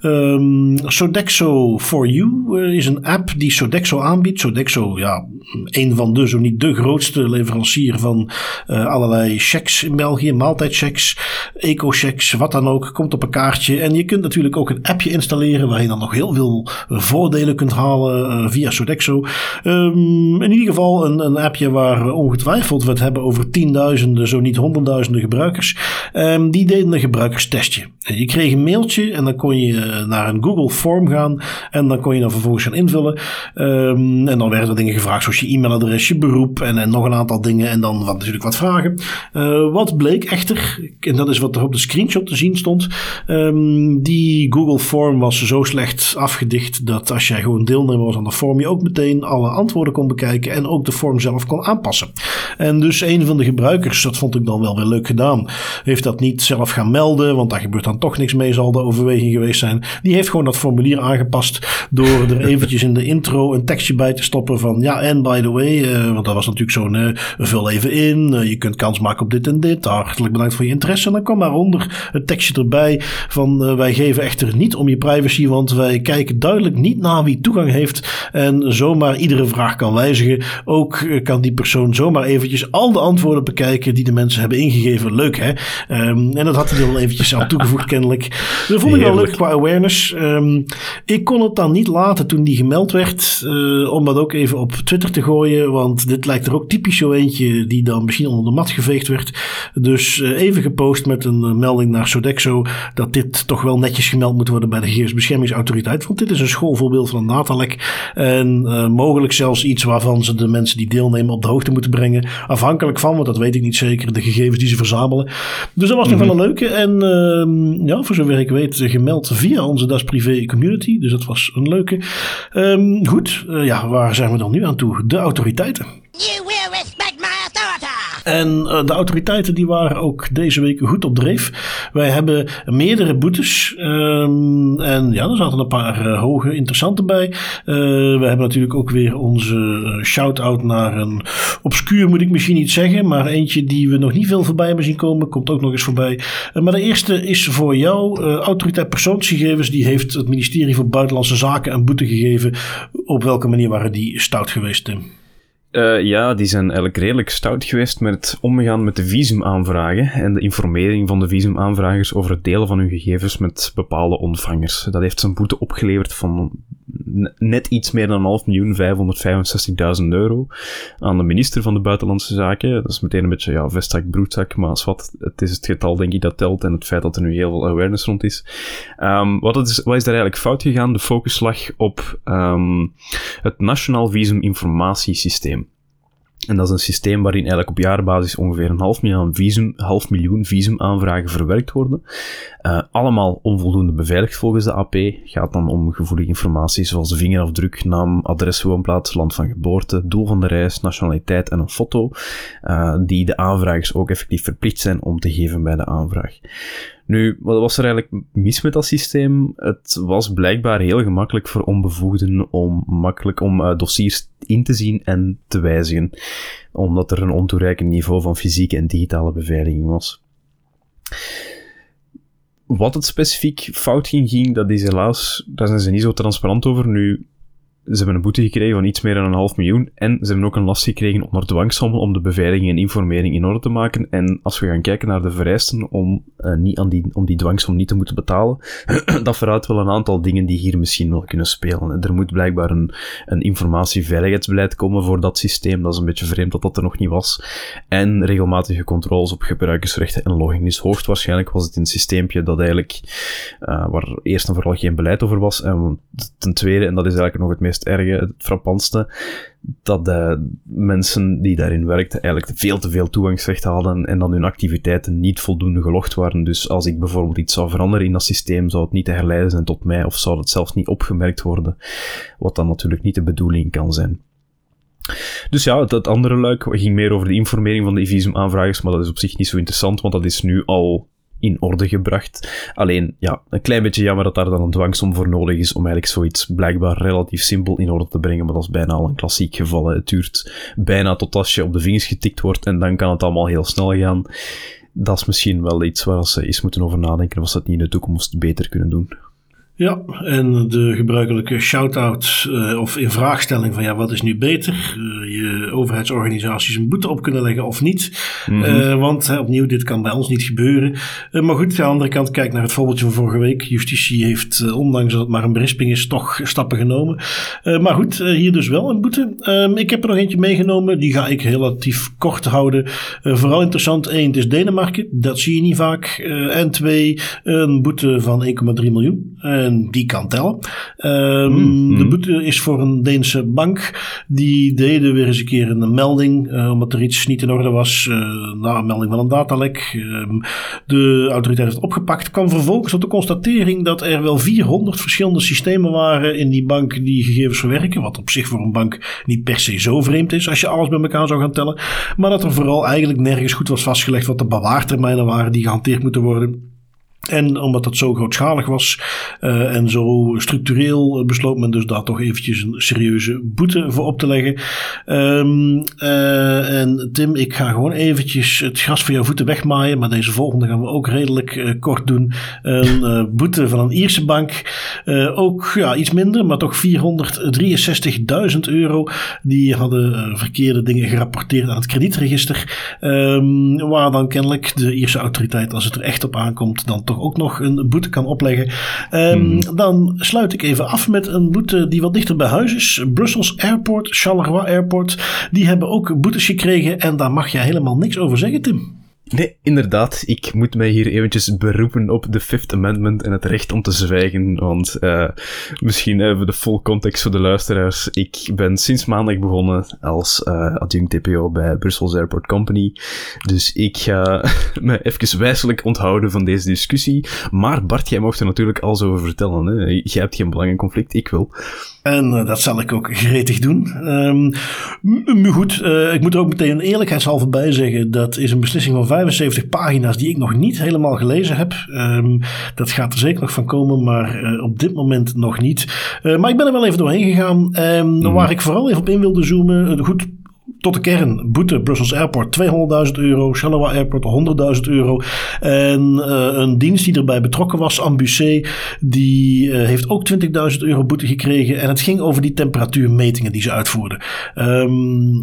Um, Sodexo for You is een app die Sodexo aanbiedt. Sodexo, ja, een van de, zo niet de grootste leverancier van uh, allerlei checks in België, maaltijdchecks, eco-checks, wat dan ook, komt op een kaartje. En je kunt natuurlijk ook een appje installeren waar je dan nog heel veel voordelen kunt halen uh, via Sodexo. Um, in ieder geval een, een appje waar ongetwijfeld we het hebben over tienduizenden, zo niet honderdduizenden gebruikers. Um, die deden een gebruikerstestje. Je kreeg een mailtje en dan kon je eh, naar een Google Form gaan en dan kon je dan vervolgens gaan invullen. Um, en dan werden er dingen gevraagd zoals je e-mailadres, je beroep en, en nog een aantal dingen en dan wat, natuurlijk wat vragen. Uh, wat bleek echter, en dat is wat er op de screenshot te zien stond, um, die Google Form was zo slecht afgedicht dat als jij gewoon deelnemer was aan de form, je ook meteen alle antwoorden kon bekijken en ook de vorm zelf kon aanpassen. En dus een van de gebruikers, dat vond ik dan wel weer leuk gedaan, heeft dat niet zelf gaan melden, want daar gebeurt dan toch niks mee, zal de overweging geweest zijn. Die heeft gewoon dat formulier aangepast door er eventjes in de intro een tekstje bij te stoppen van ja, en by the way, uh, want dat was natuurlijk zo'n uh, vul even in, uh, je kunt kans maken op dit en dit, hartelijk bedankt voor je interesse. En dan kwam daaronder het tekstje erbij van wij geven echter niet om je privacy, want wij kijken duidelijk niet naar wie toegang heeft en zomaar iedere vraag kan wijzigen. Ook kan die persoon zomaar eventjes al de antwoorden bekijken die de mensen hebben ingegeven. Leuk hè? Um, en dat had hij dan eventjes aan toegevoegd kennelijk. Dat vond ik wel leuk qua awareness. Um, ik kon het dan niet laten toen die gemeld werd, uh, om dat ook even op Twitter te gooien. Want dit lijkt er ook typisch zo eentje die dan misschien onder de mat geveegd werd. Dus uh, even gepost met een uh, melding naar Sodexo dat dit toch wel netjes gemeld moet worden bij de Gegevensbeschermingsautoriteit. Want dit is een schoolvoorbeeld van een datalek. En mogelijk zelfs iets waarvan ze de mensen die deelnemen op de hoogte moeten brengen. Afhankelijk van, want dat weet ik niet zeker, de gegevens die ze verzamelen. Dus dat was nog mm -hmm. wel een leuke. En uh, ja, voor zover ik weet, gemeld via onze Das Privé community. Dus dat was een leuke. Um, goed, uh, ja, waar zijn we dan nu aan toe? De autoriteiten. You will. En uh, de autoriteiten die waren ook deze week goed op dreef. Wij hebben meerdere boetes. Um, en ja, er zaten een paar uh, hoge interessante bij. Uh, we hebben natuurlijk ook weer onze shout-out naar een obscuur, moet ik misschien niet zeggen. Maar eentje die we nog niet veel voorbij hebben zien komen. Komt ook nog eens voorbij. maar de eerste is voor jou. autoriteit persoonsgegevens. Die heeft het ministerie voor Buitenlandse Zaken een boete gegeven. Op welke manier waren die stout geweest, Tim? Uh, ja, die zijn eigenlijk redelijk stout geweest met het omgaan met de visumaanvragen en de informering van de visumaanvragers over het delen van hun gegevens met bepaalde ontvangers. Dat heeft zijn boete opgeleverd van net iets meer dan half miljoen, 565.000 euro aan de minister van de Buitenlandse Zaken. Dat is meteen een beetje, ja, vestzak, broedzak, maar als wat, het is het getal denk ik dat telt en het feit dat er nu heel veel awareness rond is. Um, wat, is wat is daar eigenlijk fout gegaan? De focus lag op um, het Nationaal Visuminformatiesysteem. En dat is een systeem waarin eigenlijk op jaarbasis ongeveer een half miljoen, visum, half miljoen visumaanvragen verwerkt worden. Uh, allemaal onvoldoende beveiligd volgens de AP. Gaat dan om gevoelige informatie zoals vingerafdruk, naam, adres, woonplaats, land van geboorte, doel van de reis, nationaliteit en een foto. Uh, die de aanvragers ook effectief verplicht zijn om te geven bij de aanvraag. Nu, wat was er eigenlijk mis met dat systeem? Het was blijkbaar heel gemakkelijk voor onbevoegden om makkelijk om uh, dossiers in te zien en te wijzigen, omdat er een ontoereikend niveau van fysieke en digitale beveiliging was. Wat het specifiek fout ging, ging dat is helaas, daar zijn ze niet zo transparant over. Nu, ze hebben een boete gekregen van iets meer dan een half miljoen. En ze hebben ook een last gekregen onder dwangsommel om de beveiliging en informering in orde te maken. En als we gaan kijken naar de vereisten om, uh, niet aan die, om die dwangsom niet te moeten betalen, dat verraadt wel een aantal dingen die hier misschien wel kunnen spelen. Er moet blijkbaar een, een informatieveiligheidsbeleid komen voor dat systeem. Dat is een beetje vreemd dat dat er nog niet was. En regelmatige controles op gebruikersrechten en logging. Dus hoogstwaarschijnlijk was het een systeempje dat eigenlijk, uh, waar eerst en vooral geen beleid over was. En ten tweede, en dat is eigenlijk nog het meest erge, het frappantste, dat de mensen die daarin werkten eigenlijk veel te veel toegangsrecht hadden en dan hun activiteiten niet voldoende gelogd waren. Dus als ik bijvoorbeeld iets zou veranderen in dat systeem, zou het niet te herleiden zijn tot mij of zou het zelfs niet opgemerkt worden, wat dan natuurlijk niet de bedoeling kan zijn. Dus ja, het, andere luik ging meer over de informering van de visumaanvragers, maar dat is op zich niet zo interessant, want dat is nu al in orde gebracht. Alleen, ja, een klein beetje jammer dat daar dan een dwangsom voor nodig is om eigenlijk zoiets blijkbaar relatief simpel in orde te brengen, maar dat is bijna al een klassiek geval. Het duurt bijna tot als je op de vingers getikt wordt en dan kan het allemaal heel snel gaan. Dat is misschien wel iets waar ze eens moeten over nadenken of ze het niet in de toekomst beter kunnen doen. Ja, en de gebruikelijke shout-out uh, of vraagstelling van ja, wat is nu beter? Uh, je overheidsorganisaties een boete op kunnen leggen of niet. Mm -hmm. uh, want opnieuw, dit kan bij ons niet gebeuren. maar goed, aan de andere kant, kijk naar het voorbeeldje van vorige week. Justitie heeft, ondanks dat het maar een berisping is, toch stappen genomen. maar goed, hier dus wel een boete. Ehm, ik heb er nog eentje meegenomen, die ga ik relatief kort houden. vooral interessant, één, het is Denemarken, dat zie je niet vaak. en twee, een boete van 1,3 miljoen die kan tellen. Um, mm, De boete is voor een Deense bank. Die deden weer eens een keer een melding, uh, omdat er iets niet in orde was. Uh, na een melding van een datalek. Um, de autoriteit heeft het opgepakt. Kwam vervolgens tot de constatering dat er wel 400 verschillende systemen waren in die bank die gegevens verwerken. Wat op zich voor een bank niet per se zo vreemd is als je alles bij elkaar zou gaan tellen. Maar dat er vooral eigenlijk nergens goed was vastgelegd wat de bewaartermijnen waren die gehanteerd moeten worden. En omdat het zo grootschalig was uh, en zo structureel besloot men dus daar toch eventjes een serieuze boete voor op te leggen. Um, uh, en Tim, ik ga gewoon eventjes het gras voor jouw voeten wegmaaien, maar deze volgende gaan we ook redelijk kort doen. Een boete van een Ierse bank, ook ja, iets minder, maar toch 463.000 euro. Die hadden verkeerde dingen gerapporteerd aan het kredietregister, um, waar dan kennelijk de Ierse autoriteit, als het er echt op aankomt, dan toch ook nog een boete kan opleggen. Um, Dan sluit ik even af met een boete die wat dichter bij huis is. Brussels Airport, Charleroi Airport. Die hebben ook boetes gekregen en daar mag je helemaal niks over zeggen, Tim. Nee, inderdaad. Ik moet mij hier eventjes beroepen op de Fifth Amendment en het recht om te zwijgen. Want uh, misschien even de full context voor de luisteraars. Ik ben sinds maandag begonnen als uh, adjunct TPO bij Brussels Airport Company. Dus ik ga me even wijselijk onthouden van deze discussie. Maar Bart, jij mocht er natuurlijk alles over vertellen. Hè? Jij hebt geen belangenconflict, ik wil. En dat zal ik ook gretig doen. Um, goed, ik moet er ook meteen eerlijkheidshalve bij zeggen. Dat is een beslissing van 75 pagina's die ik nog niet helemaal gelezen heb. Um, dat gaat er zeker nog van komen, maar uh, op dit moment nog niet. maar ik ben er wel even doorheen gegaan. Um, mm. Waar ik vooral even op in wilde zoomen. Goed, tot de kern. Boete Brussels Airport 200.000 euro. Charleroi Airport 100.000 euro. En uh, een dienst die erbij betrokken was, Ambucé, die uh, heeft ook 20.000 euro boete gekregen. En het ging over die temperatuurmetingen die ze uitvoerden. Um,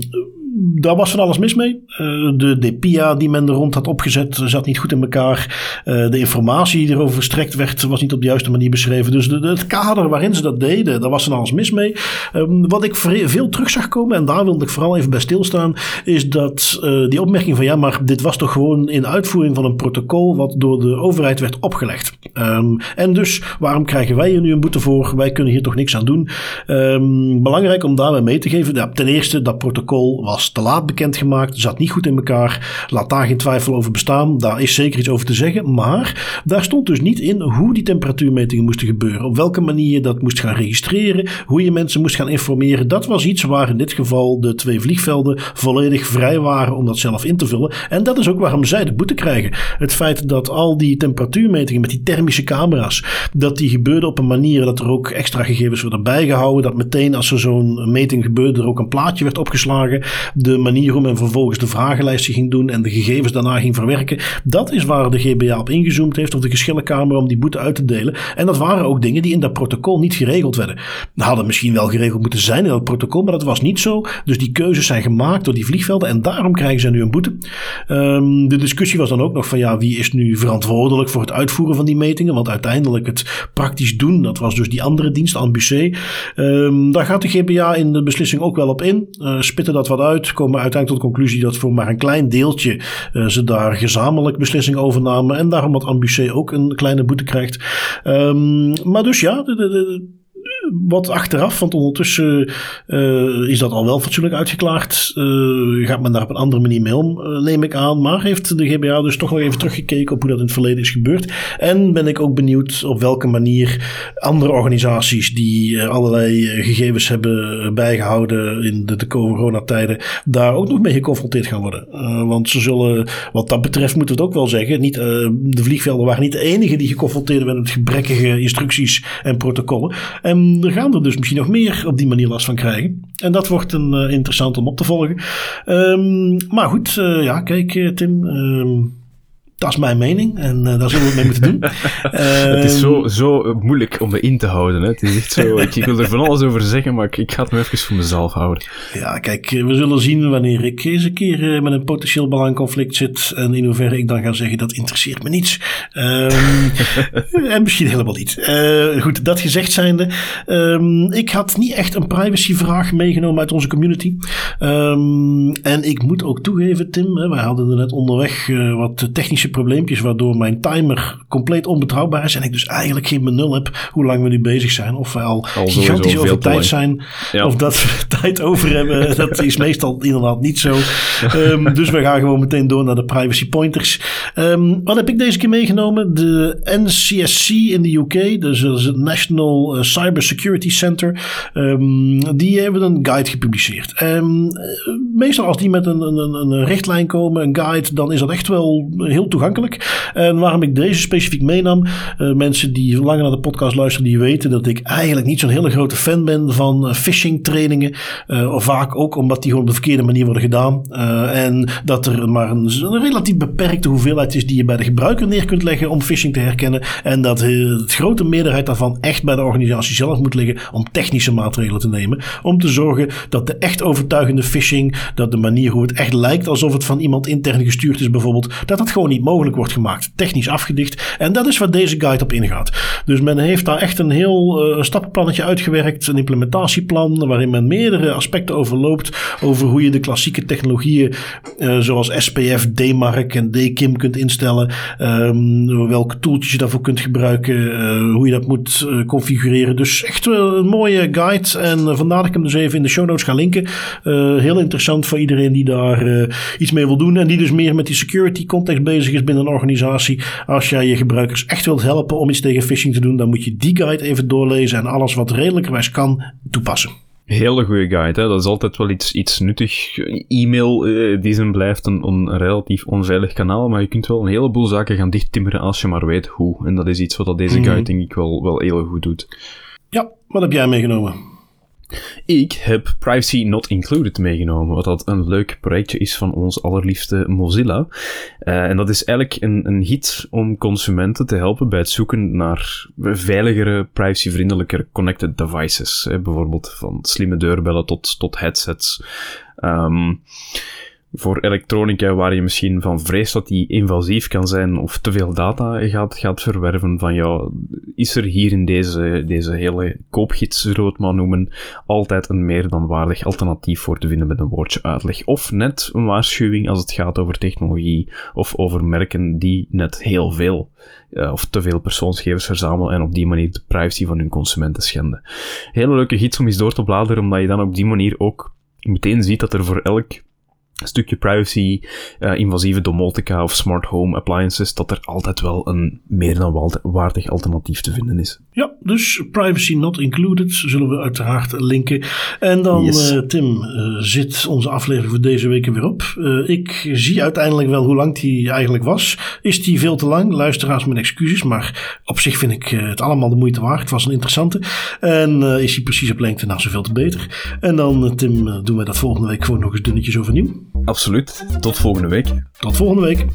daar was van alles mis mee. Uh, de DPIA die men er rond had opgezet zat niet goed in elkaar. Uh, de informatie die erover verstrekt werd was niet op de juiste manier beschreven. Dus de, het kader waarin ze dat deden, daar was van alles mis mee. Um, wat ik veel terug zag komen, en daar wilde ik vooral even bij stilstaan, is dat die opmerking van ja, maar dit was toch gewoon in uitvoering van een protocol wat door de overheid werd opgelegd. Um, en dus, waarom krijgen wij hier nu een boete voor? Wij kunnen hier toch niks aan doen. Um, belangrijk om daarbij mee te geven, ja, ten eerste, dat protocol was te laat bekendgemaakt, zat niet goed in elkaar. Laat daar geen twijfel over bestaan. Daar is zeker iets over te zeggen. Maar daar stond dus niet in hoe die temperatuurmetingen moesten gebeuren. Op welke manier je dat moest gaan registreren. Hoe je mensen moest gaan informeren. Dat was iets waar in dit geval de twee vliegvelden volledig vrij waren om dat zelf in te vullen. En dat is ook waarom zij de boete krijgen. Het feit dat al die temperatuurmetingen met die thermische camera's, dat die gebeurden op een manier dat er ook extra gegevens werden bijgehouden. Dat meteen als er zo'n meting gebeurde er ook een plaatje werd opgeslagen de manier hoe men vervolgens de vragenlijsten ging doen en de gegevens daarna ging verwerken. Dat is waar de GBA op ingezoomd heeft, of de geschillenkamer, om die boete uit te delen. En dat waren ook dingen die in dat protocol niet geregeld werden. Hadden misschien wel geregeld moeten zijn in dat protocol, maar dat was niet zo. Dus die keuzes zijn gemaakt door die vliegvelden en daarom krijgen ze nu een boete. Um, de discussie was dan ook nog van ja, wie is nu verantwoordelijk voor het uitvoeren van die metingen? Want uiteindelijk het praktisch doen, dat was dus die andere dienst, Ambucé. Um, daar gaat de GBA in de beslissing ook wel op in. Uh, spitten dat wat uit, komen uiteindelijk tot de conclusie dat voor maar een klein deeltje uh, ze daar gezamenlijk beslissing over namen. En daarom dat Ambucé ook een kleine boete krijgt. Um, maar dus ja, de, de wat achteraf, want ondertussen uh, is dat al wel fatsoenlijk uitgeklaard. Uh, gaat men daar op een andere manier mee om, uh, neem ik aan. Maar heeft de GBA dus toch nog even teruggekeken op hoe dat in het verleden is gebeurd. En ben ik ook benieuwd op welke manier andere organisaties die allerlei gegevens hebben bijgehouden in de, de coronatijden, daar ook nog mee geconfronteerd gaan worden. want ze zullen, wat dat betreft, moeten we het ook wel zeggen, niet, de vliegvelden waren niet de enige die geconfronteerd werden met gebrekkige instructies en protocollen. En er gaan er dus misschien nog meer op die manier last van krijgen. En dat wordt een uh, interessant om op te volgen. Um, maar goed, uh, ja, kijk uh, Tim. Um, dat is mijn mening en uh, daar zullen we het mee moeten doen. het is zo, ehm, zo moeilijk om me in te houden. Hè? Het is echt zo, ik, ik, wil er van alles over zeggen, maar ik, ik, ga het me even voor mezelf houden. Ja, kijk, we zullen zien wanneer ik eens een keer uh, met een potentieel belangconflict zit en in hoeverre ik dan ga zeggen dat interesseert me niets. Um, en misschien helemaal niet. Uh, goed, dat gezegd zijnde, um, ik had niet echt een privacyvraag meegenomen uit onze community. en ik moet ook toegeven, Tim, hè, wij hadden er net onderweg wat technische probleempjes waardoor mijn timer compleet onbetrouwbaar is en ik dus eigenlijk geen benul heb hoe lang we nu bezig zijn. Of we al, al gigantisch over tijd zijn of dat we tijd over hebben. dat is meestal inderdaad niet zo. Um, dus we gaan gewoon meteen door naar de privacy pointers. Um, wat heb ik deze keer meegenomen? De NCSC in de UK, dus dat is het National eh, Cyber Security Center. Um, die hebben een guide gepubliceerd. meestal als die met een, een, een richtlijn komen, een guide, dan is dat echt wel heel toegankelijk. En waarom ik deze specifiek meenam, uh, mensen die langer naar de podcast luisteren, die weten dat ik eigenlijk niet zo'n hele grote fan ben van uh, phishing trainingen. Uh, of vaak ook omdat die gewoon op de verkeerde manier worden gedaan. en dat er maar een, een, relatief beperkte hoeveelheid is die je bij de gebruiker neer kunt leggen om phishing te herkennen. En dat de grote meerderheid daarvan echt bij de organisatie zelf moet liggen om technische maatregelen te nemen. Om te zorgen dat de echt overtuigende phishing, dat de manier hoe het echt lijkt alsof het van iemand intern gestuurd is bijvoorbeeld, dat dat gewoon niet mogelijk wordt gemaakt. Technisch afgedicht. En dat is waar deze guide op ingaat. Dus men heeft daar echt een heel uh, stappenplannetje uitgewerkt. Een implementatieplan waarin men meerdere aspecten overloopt. Over hoe je de klassieke technologieën uh, zoals SPF, DMARC en DKIM kunt instellen. Um, welke tooltjes je daarvoor kunt gebruiken. Uh, hoe je dat moet configureren. Dus echt een mooie guide. En vandaar dat ik hem dus even in de show notes ga linken. heel interessant voor iedereen die daar iets mee wil doen. En die dus meer met die security context bezig bezig is binnen een organisatie. Als jij je gebruikers echt wilt helpen om iets tegen phishing te doen, dan moet je die guide even doorlezen en alles wat redelijkerwijs kan toepassen. Hele goede guide, hè? dat is altijd wel iets, iets nuttig. E-mail, uh, die zijn blijft een, een, relatief onveilig kanaal, maar je kunt wel een heleboel zaken gaan dichttimmeren als je maar weet hoe. En dat is iets wat deze mhm. guide denk ik wel, wel heel goed doet. Ja, wat heb jij meegenomen? Ik heb Privacy Not Included meegenomen, wat dat een leuk projectje is van ons allerliefste Mozilla. Uh, en dat is eigenlijk een, een hit om consumenten te helpen bij het zoeken naar veiligere, privacyvriendelijker connected devices. bijvoorbeeld van slimme deurbellen tot, tot headsets. Um, voor elektronica waar je misschien van vreest dat die invasief kan zijn of te veel data gaat, gaat verwerven van ja, is er hier in deze, deze hele koopgids, zullen maar noemen, altijd een meer dan waardig alternatief voor te vinden met een woordje uitleg. Of net een waarschuwing als het gaat over technologie of over merken die net heel veel uh, of te veel persoonsgegevens verzamelen en op die manier de privacy van hun consumenten schenden. Hele leuke gids om eens door te bladeren, omdat je dan op die manier ook meteen ziet dat er voor elk stukje privacy, uh, invasieve domotica of smart home appliances, dat er altijd wel een meer dan waardig alternatief te vinden is. Ja, dus privacy not included zullen we uiteraard linken. En dan, yes. uh, Tim, uh, zit onze aflevering voor deze week weer op. ik zie uiteindelijk wel hoe lang die eigenlijk was. Is die veel te lang? Luisteraars met excuses, maar op zich vind ik het allemaal de moeite waard. Het was een interessante. En is hij precies op lengte, nou zoveel te beter. En dan, Tim, doen we dat volgende week gewoon nog eens dunnetjes overnieuw. Absoluut. Tot volgende week. Tot volgende week.